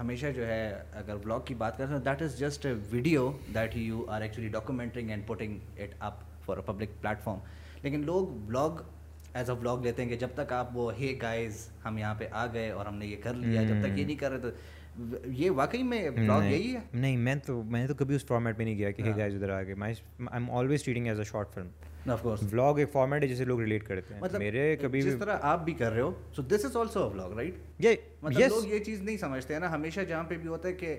ہمیشہ جو ہے اگر بلاگ کی بات کرتے ہیں that is just a video that you are actually documenting and putting it up for a public platform لیکن لوگ بلاگ ایز اے بلاگ لیتے ہیں کہ جب تک آپ وہ ہے گائز ہم یہاں پہ آ گئے اور ہم نے یہ کر لیا جب تک یہ نہیں کر رہے تو یہ واقعی میں بلاگ یہی ہے نہیں میں تو میں نے تو کبھی اس فارمیٹ میں نہیں گیا کہ ہے گائز ادھر آ گئے I am always treating as a short film vlog ایک فارمیٹ ہے جسے لوگ ریلیٹ کرتے ہیں. مطلب میرے کبھی جس طرح آپ بھی کر رہے ہو so this is also vlog right یہ مطلب لوگ یہ چیز نہیں سمجھتے ہیں نا ہمیشہ جہاں پہ بھی ہوتا ہے کہ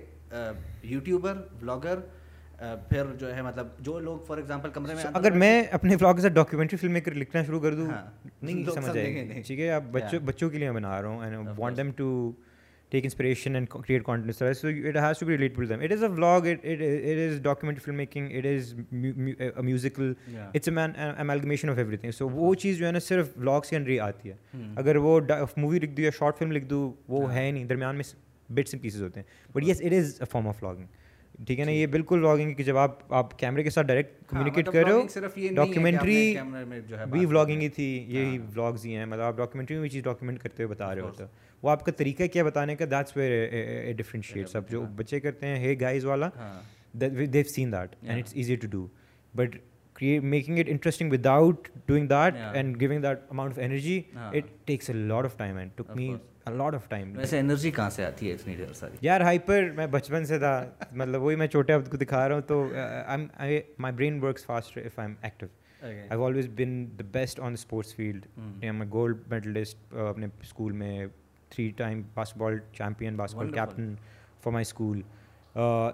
یوٹیوبر بلاگر پھر جو ہے مطلب جو لوگ فار ایگزامپل کمرے میں اگر میں اپنے بلاگ کے ساتھ ڈاکیومنٹری فلم میکر لکھنا شروع کر دوں نہیں سمجھ آئے گی۔ ٹھیک ہے اب بچوں بچوں کے لیے میں بنا رہا ہوں and want them to take inspiration and create content. So, so it has to be relatable to them. It is a vlog. It it, it is documentary filmmaking. It is mu- mu- a musical. Yeah. It's a man uh, amalgamation of everything. So وہ چیز جو ہے نا صرف vlogs کے اندر ہی آتی ہے اگر وہ مووی لکھ دوں یا شارٹ فلم لکھ دوں وہ ہے نہیں درمیان میں بٹس اینڈ پیسز ہوتے ہیں but yes it is a form of vlogging ٹھیک ہے نا یہ بالکل ولاگنگ کہ جب آپ آپ کیمرے کے ساتھ ڈائریکٹ کمیونیکیٹ کر رہے ہو ڈاکیومنٹری بھی ولاگنگ ہی تھی یہی ولاگز ہی ہیں۔ مطلب آپ ڈاکیومنٹری میں چیز ڈاکیومنٹ کرتے ہوئے بتا رہے ہوتے وہ آپ کا طریقہ کیا بتانے کا دیٹس ویئر ڈفرینشیٹس اب جو بچے کرتے ہیں ہے گائز والا they've seen that and it's easy to do but making it interesting without doing that and giving that amount of energy it takes a lot of time and took me lot of time ویسے energy کہاں سے آتی ہے اتنی دیر ساری؟ یار hyper میں بچپن سے تھا مطلب وہی میں چھوٹے آپ کو دکھا رہا ہوں تو my brain works fast if I am active I always been the best on sports field میں گولڈ میڈلسٹ اپنے اسکول میں three time basketball champion basketball captain for my school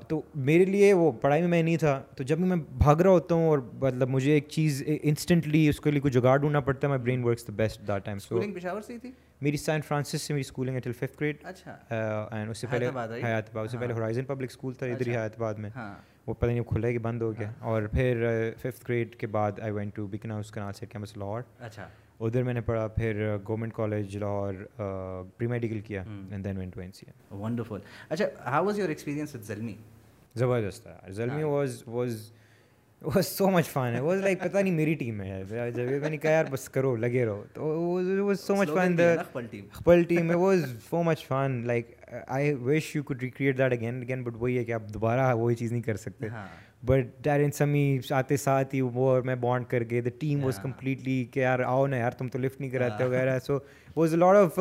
تو میرے لیے وہ پڑھائی میں میں نہیں تھا تو جب میں بھاگ رہا ہوتا ہوں اور مطلب مجھے ایک چیز انسٹنٹلی اس کے لیے کوئی جگاڑ ڈھونڈنا پڑتا ہے my brain works the best the time Peshawar سے تھی میری سینٹ فرانسس سے میری اسکولنگ ہے ٹل ففتھ گریڈ اینڈ اس سے پہلے حیات آباد اس سے پہلے ہورائزن پبلک اسکول تھا ادھر ہی حیات آباد میں. وہ پتہ نہیں کھلا کہ بند ہو گیا. اور پھر ففتھ گریڈ کے بعد I went to Beaconhouse canal سے کیمپس لاہور اچھا. ادھر میں نے پڑھا پھر government college Lahore pre medical کیا. And then went to N C wonderful اچھا how was your experience with Zalmi زبردست تھا. Zalmi was was was so much fun ہے واز لائک پتہ نہیں میری ٹیم ہے جب میں نے کہا یار بس کرو لگے رہو تو واز سو مچ فن دا خپل team was so much fun like I wish you could recreate that again again but وہی ہے کہ آپ دوبارہ وہی چیز نہیں کر سکتے بٹ ڈیرن سمی آتے ساتھ ہی وہ اور میں بانڈ کر گئے دا ٹیم واز کمپلیٹلی کہ یار آؤ نا یار تم تو لفٹ نہیں کراتے وغیرہ so was lot of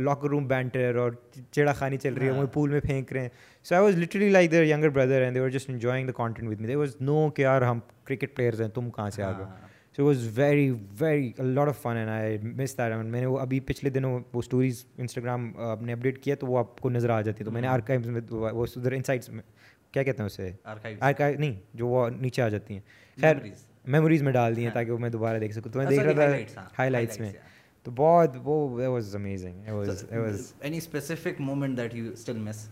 locker room banter اور چیڑا خانی چل رہی ہے وہ پول میں پھینک رہے ہیں so I was literally like the younger brother and devar just enjoying the content with me they was no کہ یار ہم کرکٹ پلیئرز ہیں تم کہاں سے آ گئے so was very very lot of fun and I miss that میں نے وہ ابھی پچھلے دنوں وہ اسٹوریز انسٹاگرام نے اپڈیٹ کیا تو وہ آپ کو نظر آ جاتی ہے تو میں نے آرکائیوز میں وہ ادھر انسائٹس میں کیا کہتے ہیں اسے؟ آرکائیو نہیں جو وہ نیچے آ جاتی ہیں۔ خیر میموریز میں ڈال دی ہیں تاکہ وہ میں دوبارہ دیکھ سکوں۔ تو میں دیکھ رہا تھا ہائی لائٹس میں۔ تو بہت وہ was amazing any specific moment that you still miss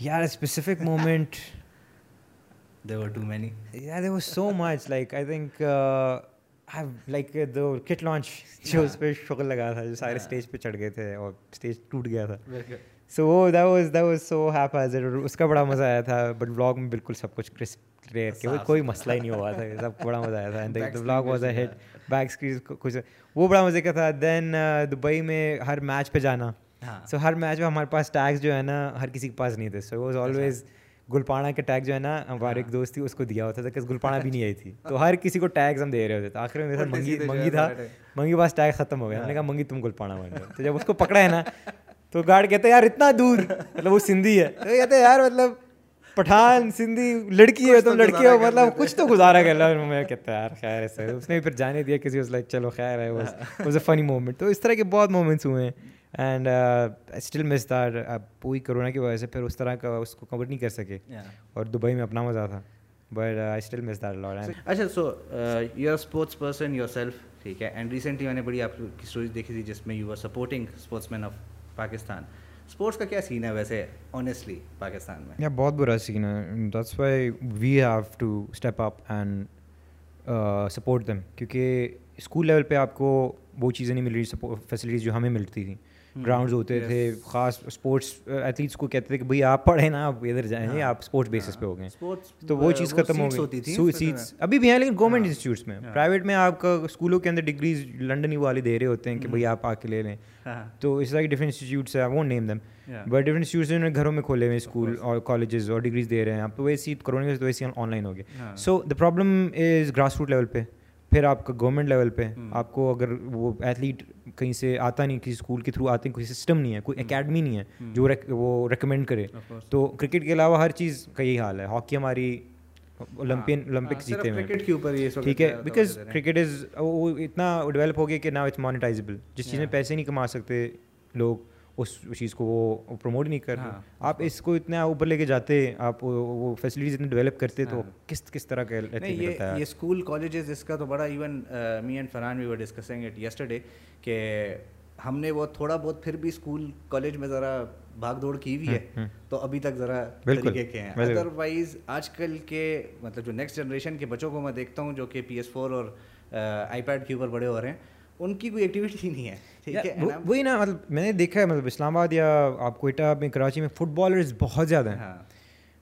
یار specific moment much. Like i think uh, like do kit launch جو اس پہ شکل لگا تھا جو سارے اسٹیج پہ چڑھ گئے تھے اور اسٹیج ٹوٹ گیا تھا سو وہ that was that was so happy اس کا بڑا مزہ آیا تھا بٹ بلاگ میں بالکل سب کچھ کرسپ کلیئر کیا کوئی مسئلہ ہی نہیں ہوا تھا سب کو بڑا مزہ آیا تھا vlog was a hit back screen کچھ وہ بڑا مزے کا تھا دین دبئی میں ہر میچ پہ جانا سو ہر میچ میں ہمارے پاس ٹیگس جو ہے نا ہر کسی کے پاس نہیں تھے سو واز آلویز گلپانا کے ٹیگ جو ہے نا ہمارے ایک دوست تھی اس کو دیا ہوتا تھا کہ گلپانا بھی نہیں آئی تھی تو ہر کسی کو ٹیگز ہم دے رہے ہوتے تھے آخر میں منگی منگی تھا منگی پاس ٹیگ ختم ہو گیا ہم نے کہا منگی تم گلپانا بن گئے تو جب اس کو پکڑا ہے نا تو گارڈ کہتے ہیں یار اتنا دور. مطلب وہ سندھی ہے۔ تو کہتے ہیں یار مطلب پٹھان سندھی لڑکی ہے تم لڑکی ہو مطلب کچھ تو گزارا کر لو میں کہتا ہے یار خیر ہے اس نے پھر جانے دیا کسی اس لائک چلو خیر ہے واز اے فنی مومنٹ تو اس طرح کے بہت مومنٹس ہوئے ہیں۔ اینڈ اسٹل مس دیٹ پوری کرونا کی وجہ سے پھر اس طرح کا اس کو کور نہیں کر سکے۔ اور دبئی میں اپنا مزہ تھا۔ But I still miss that lot اچھا so you are sports person yourself ٹھیک ہے؟ اینڈ ریسنٹلی میں نے بڑی آپ کی اسٹوریز دیکھی تھی جس میں you are supporting sportsman of Pakistan. Sports کا کیا سین ہے ویسے؟ آنیسٹلی پاکستان میں۔ یا بہت برا سین ہے۔ That's why we have to step up and support them کیونکہ اسکول لیول پہ آپ کو وہ چیزیں نہیں مل رہی فیسلٹیز جو ہمیں ملتی تھیں۔ گراؤنڈز ہوتے تھے خاص اسپورٹس ایتھلیٹس کو کہتے تھے کہ بھائی آپ پڑھیں نا آپ ادھر جائیں گے آپ اسپورٹس بیسس پہ ہو گئے۔ تو وہ چیز ختم ہو گئی۔ سیٹس ابھی بھی ہیں لیکن گورنمنٹ انسٹیٹیوٹس میں۔ پرائیوٹ میں آپ کا اسکولوں کے اندر ڈگریز لنڈن ہی والے دے رہے ہوتے ہیں کہ بھائی آپ آ کے لے لیں۔ تو اس طرح کے ڈفرنٹ انسٹیٹیوٹس ہیں وہ name them but different institutes نے گھروں میں کھولے ہوئے اسکول اور کالجز اور ڈگریز دے رہے ہیں۔ آپ تو ویسی کرونا تو ویسے آن لائن ہو گئے۔ So the problem is grass root level پہ۔ پھر آپ کا گورنمنٹ لیول پہ آپ کو اگر وہ ایتھلیٹ کہیں سے آتا نہیں کسی اسکول کے تھرو آتے ہیں کوئی سسٹم نہیں ہے کوئی اکیڈمی نہیں ہے جو وہ ریکمینڈ کرے۔ تو کرکٹ کے علاوہ ہر چیز کا یہی حال ہے۔ ہاکی ہماری اولمپین اولمپکس جیتے ہوئے۔ ٹھیک ہے؟ بیکاز کرکٹ از وہ اتنا ڈیولپ ہو گیا کہ نا اٹس مانیٹائزبل جس چیز میں پیسے نہیں کما سکتے لوگ۔ اس چیز کو وہ پروموٹ نہیں کرتے ہاں، آپ اس کو اتنا اوپر لے کے جاتے آپ وہ فیسلٹیز اتنے ڈیولپ کرتے تو ہاں۔ کس کس طرح کا یہ اسکول کالجز اس کا تو بڑا even me and Farhan we were discussing it yesterday کہ ہم نے وہ تھوڑا بہت پھر بھی اسکول کالج میں ذرا بھاگ دوڑ کی ہوئی ہے۔ تو ابھی تک ذرا طریقے کے ہیں۔ ادر وائز آج کل کے مطلب جو نیکسٹ جنریشن کے بچوں کو میں دیکھتا ہوں جو کہ پی ایس فور اور آئی پیڈ کے اوپر بڑے ہو رہے ہیں ان کی کوئی ایکٹیویٹی ہی نہیں ہے۔ ٹھیک ہے وہی نا مطلب میں نے دیکھا ہے مطلب اسلام آباد یا آپ کوئٹہ میں کراچی میں فٹ بالرز بہت زیادہ ہیں۔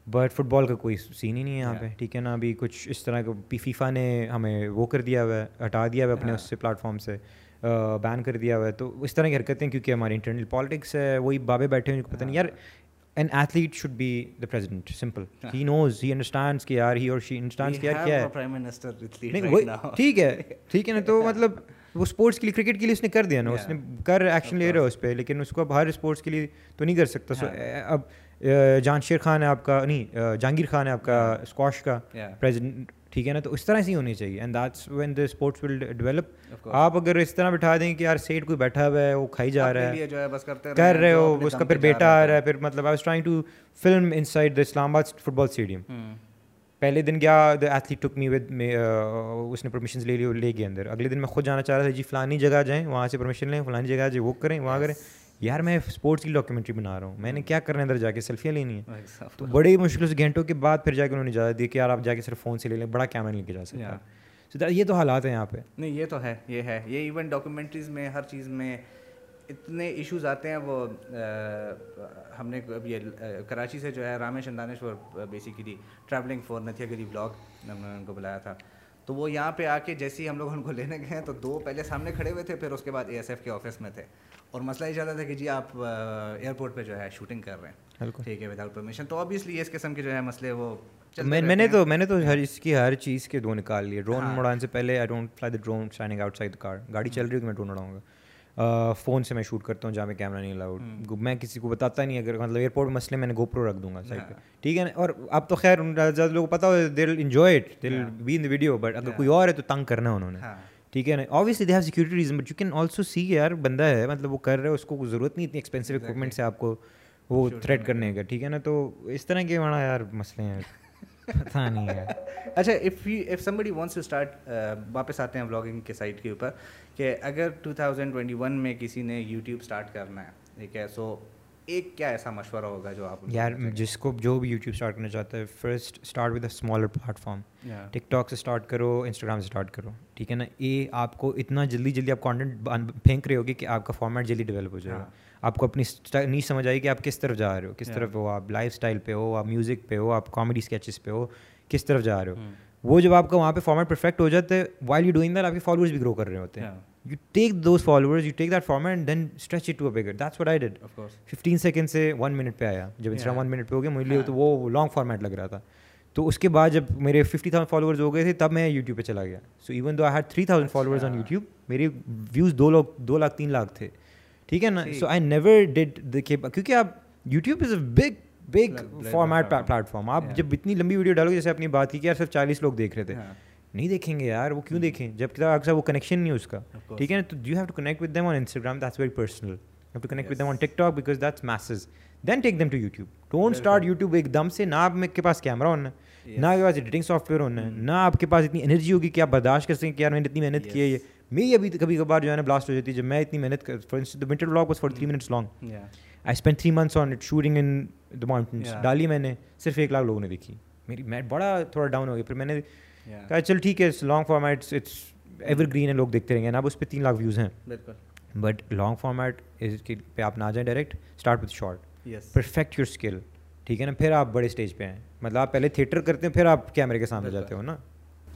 بٹ فٹ بال کا کوئی سین ہی نہیں ہے یہاں پہ۔ ٹھیک ہے نا ابھی کچھ اس طرح کا پی فیفا نے ہمیں وہ کر دیا ہوا ہے ہٹا دیا ہوا ہے اپنے اس سے پلیٹ فارم سے بین کر دیا ہوا ہے۔ تو اس طرح کی حرکتیں کیونکہ ہماری انٹرنل پالیٹکس ہے وہی بابے بیٹھے ہیں پتہ نہیں یار an athlete should be the president simple he knows he understands کہ یار ہی اور شی انڈرسٹینڈس کہ یار کیا ہے۔ ٹھیک ہے ٹھیک ہے نا تو مطلب وہ اسپورٹس کے لیے کرکٹ کے لیے اس نے کر دیا نا اس نے کر ایکشن لے رہا ہے اس پہ لیکن اس کو اب ہر اسپورٹس کے لیے تو نہیں کر سکتا۔ سو اب جان شیر خان ہے آپ کا نہیں جہانگیر خان ہے آپ کا اسکواش کا پریزیڈنٹ ٹھیک ہے نا؟ تو اس طرح سے ہی ہونی چاہیے۔ And that's when the sports will develop آپ اگر اس طرح بٹھا دیں کہ یار سیٹ کوئی بیٹھا ہوا ہے وہ کھائی جا رہا ہے کر رہے ہو اس کا پھر بیٹا آ رہا ہے۔ پھر مطلب I was trying to film inside the Islamabad football stadium پہلے دن گیا دا athlete tick me with us نے پرمیشنز لے لی لے گئے اندر۔ اگلے دن میں خود جانا چاہ رہا تھا جی فلانی جگہ جائیں وہاں سے پرمیشن لیں فلانی جگہ جی وہ کریں وہاں کریں۔ یار میں اسپورٹس کی ڈاکیومنٹری بنا رہا ہوں۔ میں نے کیا کرنا ہے ادھر جا کے؟ سیلفیاں لینی ہے تو بڑی مشکل سے گھنٹوں کے بعد پھر جا کے انہوں نے اجازت دی کہ یار آپ جا کے صرف فون سے لے لیں بڑا کیمرہ لے کے جا سکتے ہیں یہ تو حالات ہیں یہاں پہ۔ نہیں یہ تو ہے یہ ہے۔ یہ ایون ڈاکیومنٹریز میں ہر چیز میں اتنے ایشوز آتے ہیں وہ ہم نے اب یہ کراچی سے جو ہے Ramesh اندانیشور basically travelling for Nathia Gali vlog ہم نے ان کو بلایا تھا۔ تو وہ یہاں پہ آ کے جیسے ہی ہم لوگ ان کو لینے گئے تو دو پہلے سامنے کھڑے ہوئے تھے پھر اس کے بعد اے ایس ایف کے آفس میں تھے۔ اور مسئلہ یہ چل رہا تھا کہ جی آپ ایئرپورٹ پہ جو ہے شوٹنگ کر رہے ہیں۔ ٹھیک ہے وداؤٹ پرمیشن تو آبویسلی اس قسم کے جو ہے مسئلے وہ میں نے تو میں نے تو ہر اس کی ہر چیز کے دو نکال لیے۔ ڈرون اڑانے سے پہلے I don't fly the drone standing outside car گاڑی چل رہی ہے کہ میں ڈرون اڑاؤں گا۔ فون سے میں شوٹ کرتا ہوں جہاں میں کیمرہ نہیں الاؤڈ میں کسی کو بتاتا نہیں اگر مطلب ایئرپورٹ مسئلے میں نے گوپرو رکھ دوں گا سائڈ پہ۔ ٹھیک ہے نا؟ اور اب تو خیر زیادہ لوگوں کو پتا ہو they'll enjoy it they'll be in the video but اگر کوئی اور ہے تو تنگ کرنا ہے انہوں نے۔ ٹھیک ہے نا؟ Obviously they have security reason but you can also see یار بندہ ہے مطلب وہ کر رہے اس کو ضرورت نہیں اتنی ایکسپینسو اکوپمنٹ سے آپ کو وہ تھریٹ کرنے کا۔ ٹھیک ہے نا؟ تو اس طرح کے وہاں یار مسئلے ہیں۔ پتہ نہیں ہے۔ اچھا if you if somebody wants to start واپس آتے ہیں بلاگنگ کے سائٹ کے اوپر کہ اگر ٹو تھاؤزینڈ ٹوئنٹی ون میں کسی نے یوٹیوب اسٹارٹ کرنا ہے ٹھیک ہے؟ سو ایک کیا ایسا مشورہ ہوگا جو آپ یار جس کو جو بھی یوٹیوب اسٹارٹ کرنا چاہتا ہے first start with a smaller platform TikTok سے اسٹارٹ کرو انسٹاگرام سے اسٹارٹ کرو ٹھیک ہے نا؟ یہ آپ کو اتنا جلدی جلدی آپ کانٹینٹ پھینک رہے ہوگی کہ آپ کا فارمیٹ جلدی ڈیولپ ہو جائے گا۔ آپ کو اپنی نہیں سمجھ آئی کہ آپ کس طرف جا رہے ہو کس طرف ہو آپ لائف اسٹائل پہ ہو آپ میوزک پہ ہو آپ کامیڈی اسکیچز پہ ہو کس طرف جا رہے ہو؟ وہ جب آپ کا وہاں پہ فارمیٹ پرفیکٹ ہو جاتا ہے وائل یو ڈوئنگ دیٹ آپ کے فالوورز بھی گرو کر رہے ہوتے ہیں۔ You take those followers you take that format then stretch it to a that's what I did fifteen second سے ون منٹ پہ آیا۔ جب انسٹا ون منٹ پہ ہو گیا مجھے تو وہ لانگ فارمیٹ لگ رہا تھا۔ تو اس کے بعد جب میرے ففٹی تھاؤزینڈ فالوورز ہو گئے تھے تب میں یوٹیوب پہ چلا گیا۔ So even though I had three thousand followers on YouTube میرے ویوز دو لوگ دو لاکھ تین لاکھ تھے۔ ٹھیک ہے نا؟ سو آئی نیور ڈیڈ کیونکہ آپ YouTube is a big big format platform آپ جب اتنی لمبی ویڈیو ڈالو جیسے اپنی بات کی کہ یار صرف چالیس لوگ دیکھ رہے تھے۔ نہیں دیکھیں گے یار وہ کیوں دیکھیں؟ جبکہ اکثر وہ کنیکشن نہیں ہے اس کا۔ ٹھیک ہے نا؟ تو you have to connect with them on Instagram that's very personal have to connect with them on TikTok because that's masses then take them to YouTube don't start YouTube ایک دم سے نہ آپ کے پاس کیمرہ ہونا ہے نہ آپ کے پاس ایڈیٹنگ سافٹ ویئر ہونا ہے نہ آپ کے پاس اتنی انرجی ہوگی کہ آپ برداشت کر سکیں کہ یار میں نے اتنی محنت کی ہے یہ میری ابھی کبھی کبھار جو ہے نا بلاسٹ ہو جاتی ہے جب میں اتنی محنت کر for instance winter vlog was for three minutes long I spend three months on it shooting in the mountains ڈالی میں نے صرف ایک لاکھ لوگوں نے دیکھی میری میں بڑا تھوڑا ڈاؤن ہو گیا پھر میں نے کہا چل ٹھیک ہے long format it's evergreen ہے لوگ دیکھتے رہیں گے نا اب اس پہ تین لاکھ ویوز ہیں بٹ لانگ فارمیٹ پہ آپ نہ جائیں direct start with short perfect your skill ٹھیک ہے نا پھر آپ بڑے اسٹیج پہ ہیں مطلب آپ پہلے تھیٹر کرتے ہیں پھر آپ کیمرے کے سامنے جاتے ہو نا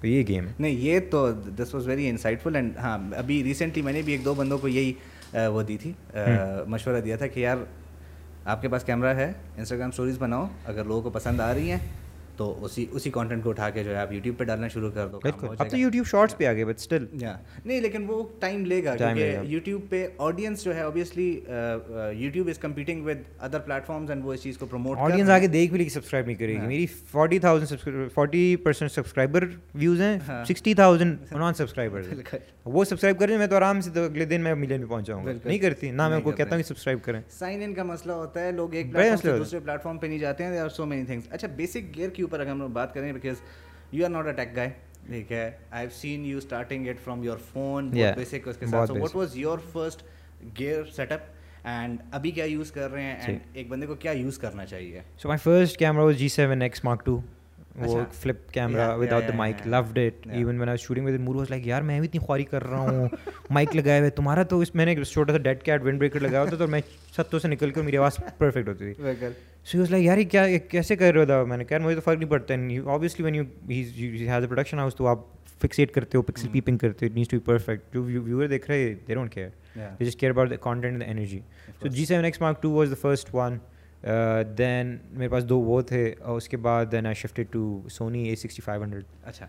تو یہ گیم ہے۔ نہیں یہ تو this was very insightful and ہاں ابھی ریسنٹلی میں نے بھی ایک دو بندوں کو یہی وہ دی تھی مشورہ دیا تھا کہ یار آپ کے پاس کیمرہ ہے انسٹاگرام اسٹوریز بناؤ اگر لوگوں کو پسند آ رہی ہیں تو اسی اسی کانٹینٹ کو اٹھا کے جو ہے آپ یوٹیوب پہ ڈالنا شروع کر دو اب تو یوٹیوب شارٹس پہ آ گئے بٹ اسٹل نہیں لیکن وہ ٹائم لے گا کیونکہ یوٹیوب پہ آڈینس جو ہے obviously YouTube is competing with other platforms and وہ اس چیز کو پروموٹ آڈینس آگے دیکھ بھی لیکن سبسکرائب نہیں کرے گی۔ میری forty thousand forty percent subscriber views ہیں سکسٹی تھاؤزینڈ نان سبسکرائبر وہ سبسکرائب کریں میں تو آرام سے اگلے دن میں ملین میں پہنچ جاؤں گا نہیں کرتی نہ میں کو کہتا ہوں کہ سبسکرائب کریں۔ سائن ان کا مسئلہ ہوتا ہے لوگ ایک دوسرے پلیٹ فارم پہ نہیں جاتے ہیں سو مینی تھنگس اچھا بیسک گیئر کے اوپر اگر ہم لوگ بات کریں because you are not a tech guy ٹھیک ہے؟ I have seen you starting it from your phone basic اس کے ساتھ. What was your first gear set up and ابھی کیا یوز کر رہے ہیں؟ اینڈ ایک بندے کو کیا یوز کرنا چاہیے؟ So my first camera was G seven X Mark two وہ flip camera without the mic load it even when I shooting with more was like یار میں بھی اتنی خواری کر رہا ہوں مائک لگائے ہوئے تمہارا تو اس میں نے چھوٹا سا ڈیڈ کیٹ ونڈ بریکر لگایا ہوتا تو میں چھتوں سے نکل کر میری آواز پرفیکٹ ہوتی تھی سو واز لائک یار یہ کیا کیسے کر رہے ہو میں نے کہا مجھے تو فرق نہیں پڑتا obviously when you has a production house تو آپ فکسیٹ کرتے ہو پکسل پیپنگ کرتے ہو نیڈس ٹو بی پرفیکٹ جو ویور دیکھ رہے they don't care they just care about the content the energy so G seven X Mark two was the first one then میرے پاس دو وہ تھے اور اس کے بعد then I shifted to Sony A sixty five hundred اچھا۔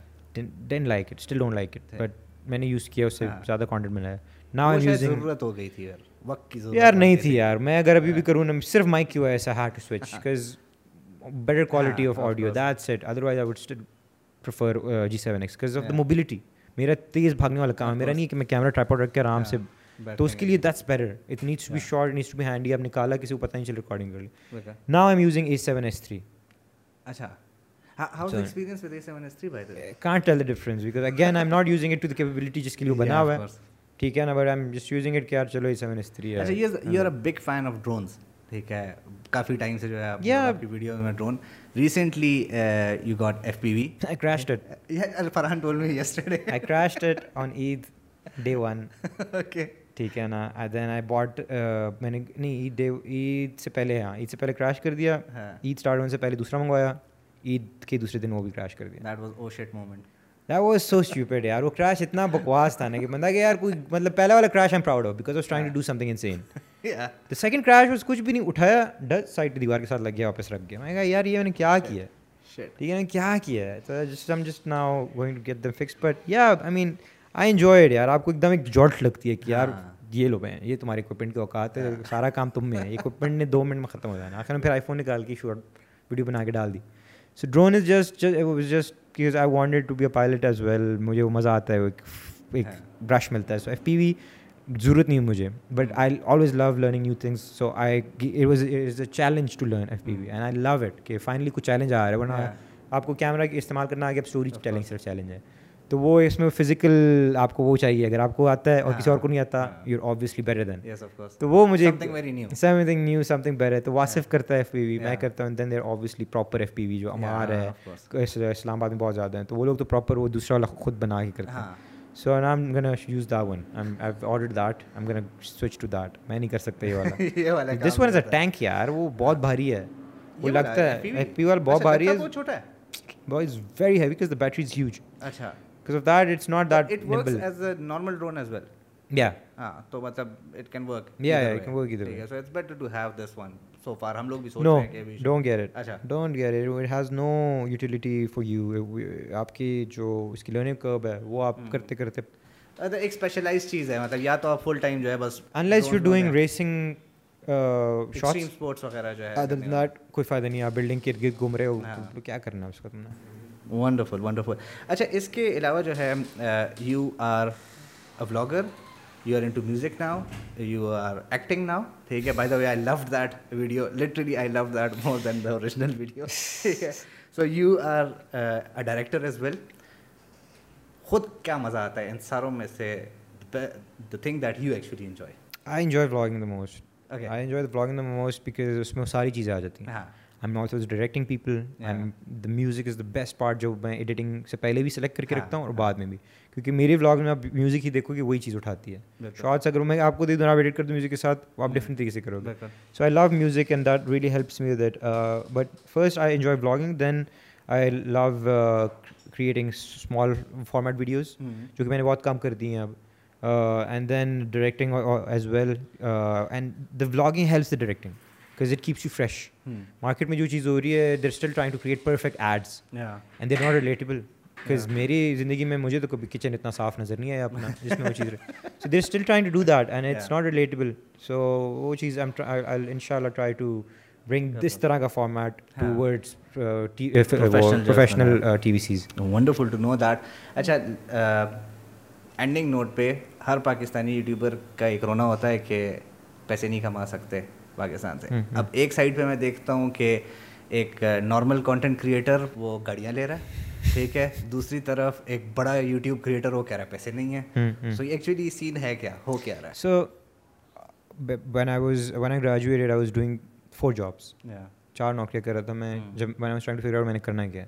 Then like it still don't like it but میں نے یوز کیا اس سے زیادہ کانٹینٹ ملا ہے۔ نا ضرورت ہو گئی تھی یار وقت کی ضرورت یار نہیں تھی یار میں اگر ابھی بھی کروں نا صرف مائک کی وجہ سے had to switch because better quality of audio that's it otherwise I would still prefer G seven X because of the mobility میرا تیز بھاگنے والا کام میرا نہیں کہ میں کیمرہ ٹرائی رکھ کے آرام سے تو اس کے لیے that's better it needs to be short needs to be handy اب نکالا کسی کو پتہ نہیں چل ریکارڈنگ کر لی now I am using A seven S three اچھا. Can't tell the difference because again I am not using it to the capability جس کے لیے بنا ہوا ہے ٹھیک ہے نا but I am just using it کہ یار چلو اے سیون ایس تھری ہے you are a big fan of drones ٹھیک ہے کافی ٹائم سے جو ہے آپ کی ویڈیو میں drone recently you got F P V I crashed it Farhan told me yesterday I crashed it on Eid day one okay ٹھیک ہے نا. اینڈ دین آئی باٹ میں نے نہیں عید ڈے عید سے پہلے ہاں عید سے پہلے کریش کر دیا. عید اسٹارٹ ہونے سے پہلے دوسرا منگوایا. عید کے دوسرے دن وہ بھی کریش کر دیا. یار وہ کریش اتنا بکواس تھا نا کہ بندہ کہ یار کوئی مطلب پہلا والا crash I'm proud of because of trying to do something insane تو سیکنڈ کریش اس کچھ بھی نہیں. اٹھایا ڈس سائڈ دیوار کے ساتھ لگ گیا واپس رکھ گیا. میں نے کہا یار یہ میں نے کیا کیا ٹھیک ہے نا کیا کیا ہے؟ Just just now going to get them fix but yeah I mean I enjoy یار آپ کو ایک دم ایک جوٹ لگتی ہے کہ یار یہ لو ہیں یہ تمہارے اکوپمنٹ کے اوقات ہے سارا کام تم میں ہے۔ اکوپمنٹ نے دو منٹ میں ختم ہو جانا آخر میں پھر آئی فون نکال کے شارٹ ویڈیو بنا کے ڈال دی۔ So drone is just just I wanted to be a pilot as well مجھے وہ مزہ آتا ہے وہ ایک برش ہاں۔ ملتا ہے۔ سو ایف پی وی ضرورت نہیں مجھے but I always love learning new things so I was is a challenge to learn F P V and I love it کہ فائنلی کچھ چیلنج آ رہا ہے ورنہ ہاں۔ آپ کو کیمرہ استعمال کرنا آگے اب اسٹوری چیلنج صرف چیلنج ہے۔ تو وہ اس میں فزیکل آپ کو وہ چاہیے اگر آپ کو آتا ہے اور کسی اور کو نہیں آتا یو آبویسلی بیٹر دین تو وہ مجھے something new something better تو واسف کرتا ہے ایف پی وی میں کرتا ہوں then there obviously proper F P V جو ہمارا ہے۔ اسلام آباد میں بہت زیادہ ہیں تو وہ لوگ تو پراپر وہ دوسرا والا خود بنا کے کرتے ہیں۔ سو نام gonna use the one order that I'm gonna switch to that میں نہیں کر سکتا یہ والا۔ This one is a tank یار وہ بہت بھاری ہے۔ وہ لگتا ہے ایف پی وی والا بہت بھاری ہے۔ بہت بیٹری از ہیوج اچھا۔ because of that it's not that but it nimble. works as a normal drone as well yeah so ah, it can work yeah, yeah it can work either way. so it's better to have this one so far hum log bhi soch no hai, don't get it Achha. don't get it it has no utility for you aapki jo iski learning curve hai wo aap karte karte ایک specialize چیز ہے مطلب یا تو آپ فل time جو ہے بس unless you doing racing sports وغیرہ جو ہے کوئی فائدہ نہیں آپ بلڈنگ کے ارد گرد گھوم رہے ہو تو کیا کرنا ہے اس کا تم نے ونڈرفل ونڈرفل اچھا اس کے علاوہ جو ہے you are a vlogger you are into music now you are acting now ٹھیک ہے by the way I love that video literally I love that more than the original video ٹھیک ہے۔ So you are a director as well خود کیا مزہ آتا ہے ان ساروں میں سے؟ The thing that you actually enjoy I enjoy vlogging the most I enjoy vlogging the most because اس میں ساری چیزیں آ جاتی ہیں۔ ہاں۔ I'm also directing people the music is the best part جو میں ایڈیٹنگ سے پہلے بھی سلیکٹ کر کے رکھتا ہوں اور بعد میں بھی. کیونکہ میرے بلاگ میں آپ میوزک ہی دیکھو کہ وہی چیز اٹھاتی ہے. شارٹس اگر میں آپ کو دے دوں آپ ایڈٹ کر دوں میوزک کے ساتھ وہ آپ ڈفرنٹ طریقے سے کرو گے. So I love music and that really helps me that but first I enjoy vlogging then I love creating small format videos جو کہ میں نے بہت کم کر دی ہیں اب. And then directing as well and the blogging helps the directing because it keeps you fresh market میں جو چیز ہو رہی ہے they're still trying to create perfect ads and they're not relatable because میری زندگی میں مجھے تو کبھی کچن اتنا صاف نظر نہیں آیا اپنا جس میں وہ چیز so they're still trying to do that and it's not relatable so وہ چیز ان شاء اللہ ٹرائی ٹو برنگ دس طرح کا format to towards professional T V Cs wonderful to know that اچھا اینڈنگ نوٹ پہ ہر پاکستانی یوٹیوبر کا ایک رونا ہوتا ہے کہ پیسے نہیں کما سکتے پاکستان سے اب ایک سائڈ پہ میں دیکھتا ہوں کہ ایک نارمل کانٹینٹ کریٹر وہ گاڑیاں لے رہا ہے ٹھیک ہے؟ دوسری طرف ایک بڑا یوٹیوب کریٹر وہ کہہ رہا ہے پیسے نہیں ہیں۔ سو ایکچولی سین ہے کیا؟ ہو کیا رہا ہے؟ So when I was when I graduate I was doing four jobs چار نوکریاں کر رہا تھا میں جب میں نے کرنا کیا۔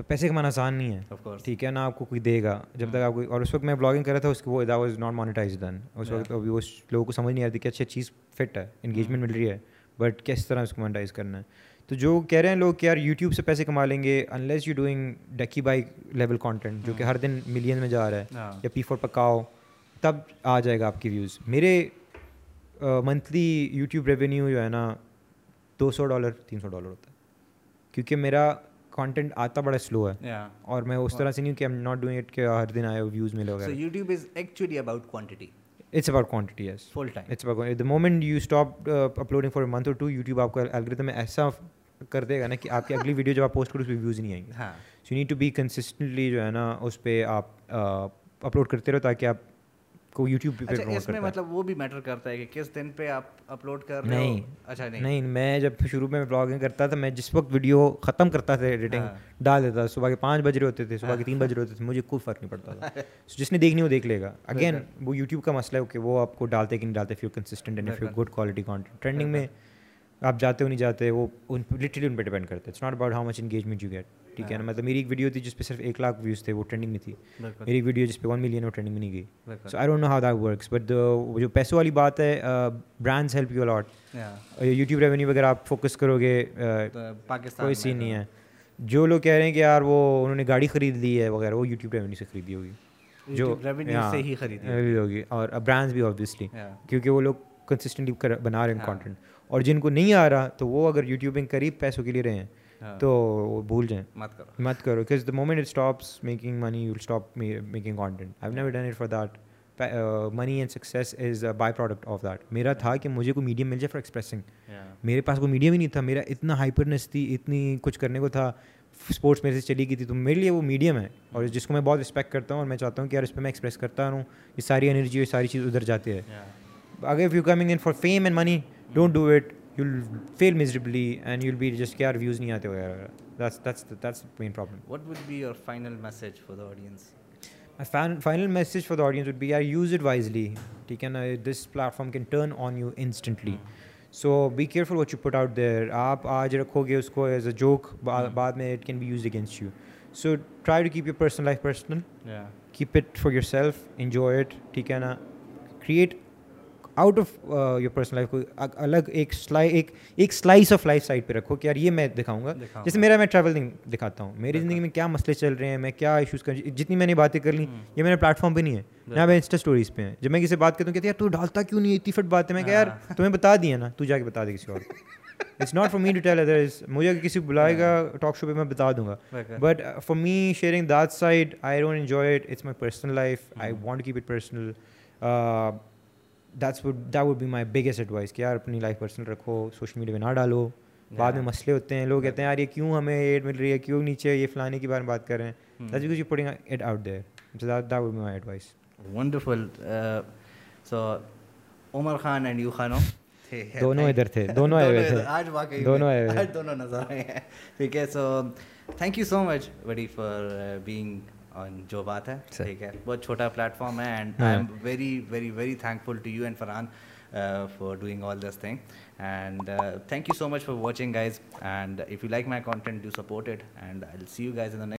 تو پیسے کمانا آسان نہیں ہے ٹھیک ہے نہ آپ کو کوئی دے گا۔ جب تک آپ کو اور اس وقت میں بلاگنگ کر رہا تھا اس کو وہ واز ناٹ مانیٹائز دن اس وقت ابھی وہ لوگوں کو سمجھ نہیں آ رہی کہ اچھی چیز فٹ ہے انگیجمنٹ mm. مل رہی ہے بٹ کس طرح اس کو مانیٹائز کرنا ہے؟ تو جو کہہ رہے ہیں لوگ کہ یار یوٹیوب سے پیسے کما لیں گے unless you doing Ducky Bhai level content جو کہ mm. ہر دن ملین میں جا رہا ہے یا پی فور پکاؤ تب آ جائے گا آپ کی ویوز میرے منتھلی یوٹیوب ریونیو جو ہے نا دو سو ڈالر تین سو ڈالر ہوتا ہے۔ کیونکہ میرا کانٹینٹ آتا بڑا سلو ہے اور میں اس طرح سے نہیں کہ ایم ناٹ ڈوئنگ اٹ کہ ہر دن آئے ویوز ملے وغیرہ YouTube is actually about quantity it's about quantity yes full time it's about the moment you stop uploading for month اور ٹو یوٹیوب آپ کا الگریدم ایسا کر دے گا نا کہ آپ کی اگلی ویڈیو جب آپ پوسٹ کرو اس پہ ویوز نہیں آئیں گے so you need to be consistently جو ہے نا اس پہ آپ اپلوڈ کرتے رہو تاکہ آپ کو یوٹیوب پہ اچھا، پروموٹ کرتا ہے۔ مطلب وہ بھی میٹر کرتا ہے کہ کس دن پہ آپ اپلوڈ کر رہے ہیں اچھا نہیں۔ میں جب شروع میں بلاگنگ کرتا تھا میں جس وقت ویڈیو ختم کرتا تھا ایڈیٹنگ ہاں۔ ڈال دیتا تھا صبح کے پانچ بج رہے ہوتے تھے صبح کے تین ہاں۔ بج رہے ہوتے تھے مجھے کوئی فرق نہیں پڑتا تھا۔ جس نے دیکھنی وہ دیکھ لے گا۔ اگین وہ یوٹیوب کا مسئلہ ہے کہ وہ آپ کو ڈالتے کہ نہیں ڈالتے few consistent and few good quality content trending میں آپ جاتے ہو نہیں جاتے وہ لٹرلی ان پہ ڈیپینڈ کرتے۔ It's not about how much engagement you get ٹھیک ہے نا؟ مطلب میری ایک ویڈیو تھی جس پہ صرف ایک لاکھ ویوز تھے وہ ٹرینڈنگ میں تھی۔ میری ایک ویڈیو جس پہ ون ملین وہ ٹرینڈنگ میں نہیں گئی۔ So I don't know how that works but جو پیسوں والی بات ہے brands help you a lot YouTube revenue وغیرہ آپ فوکس کرو گے کوئی سین نہیں ہے۔ جو لوگ کہہ رہے ہیں کہ یار وہ انہوں نے گاڑی خرید لی ہے وغیرہ وہ یوٹیوب ریونیو سے خریدی ہوگی۔ جو سے ہی خریدی ہوگی۔ اور برانڈس بھی آبویسلی کیونکہ وہ لوگ کنسسٹنٹلی بنا رہے ہیں کانٹینٹ اور جن کو نہیں آ رہا تو وہ اگر یوٹیوبنگ قریب پیسوں کے لیے رہے ہیں تو وہ بھول جائیں۔ مت کرو۔ مت کرو because the moment it stops making money you stop making content I never done it for that money and success is byproduct of that میرا تھا کہ مجھے کوئی میڈیم مل جائے فار ایکسپریسنگ میرے پاس کوئی میڈیم ہی نہیں تھا میرا اتنا ہائپرنیس تھی اتنی کچھ کرنے کو تھا اسپورٹس میرے سے چلی گئی تھی تو میرے لیے وہ میڈیم ہے اور جس کو میں بہت رسپیکٹ کرتا ہوں اور میں چاہتا ہوں کہ یار اس پہ میں ایکسپریس کرتا رہوں یہ ساری انرجی اور ساری چیز ادھر جاتی ہے اگر you coming in for fame and money don't do it you will feel miserably and you will be just کیا ریویوز نہیں آتے وغیرہ main problem what would be your final message for the audience final message for the audience would be are use it wisely ٹھیک ہے نا this platform can turn on you instantly so be careful what you put out there آپ آج رکھو گے اس کو as a joke بعد میں it can be use against you so try to keep your personal life personal keep it for yourself enjoy it ٹھیک ہے نا create out of your personal life کو الگ ایک ایک ایک سلائس آف لائف سائڈ پہ رکھو کہ یار یہ میں دکھاؤں گا۔ جیسے میرا میں ٹریول دکھاتا ہوں۔ میری زندگی میں کیا مسئلے چل رہے ہیں میں کیا ایشوز کر جتنی میں نے باتیں کر لیں یہ میرے پلیٹ فارم پہ نہیں ہے۔ یہاں پہ انسٹا اسٹوریز پہ ہیں۔ جب میں کسی بات کرتا ہوں کہتے یار تو ڈالتا کیوں نہیں اتنی فٹ بات ہے۔ میں کہ یار تمہیں بتا دیا نا تو جا کے بتا دے کسی اور۔ It's not for me to tell others مجھے اگر کسی بلائے گا ٹاک شو پہ میں بتا دوں گا۔ But for me sharing that side I don't enjoy it it's my personal life I want keep it personal that's would that would be my biggest advice کہ یار اپنی لائف پرسنل رکھو social media پہ نہ ڈالو بعد میں مسئلے ہوتے ہیں لوگ کہتے ہیں یار یہ کیوں ہمیں ایڈ مل رہی ہے کیوں نیچے یہ فلانے کے بارے میں بات کر رہے ہیں that's because you it out there that would be my advice wonderful so Umar Khan and you Khanu دونوں ادھر تھے دونوں آئے ہوئے تھے آج واقعی دونوں آئے ہوئے دونوں نظر آئے ہیں ٹھیک ہے so thank you so much بڑی فار بینگ جو بات ہے ٹھیک ہے۔ بہت چھوٹا پلیٹ فارم ہے and I am very very very thankful to you and Farhan for doing all this thing and thank you so much for watching guys and if you like my content do support it and I see you guys in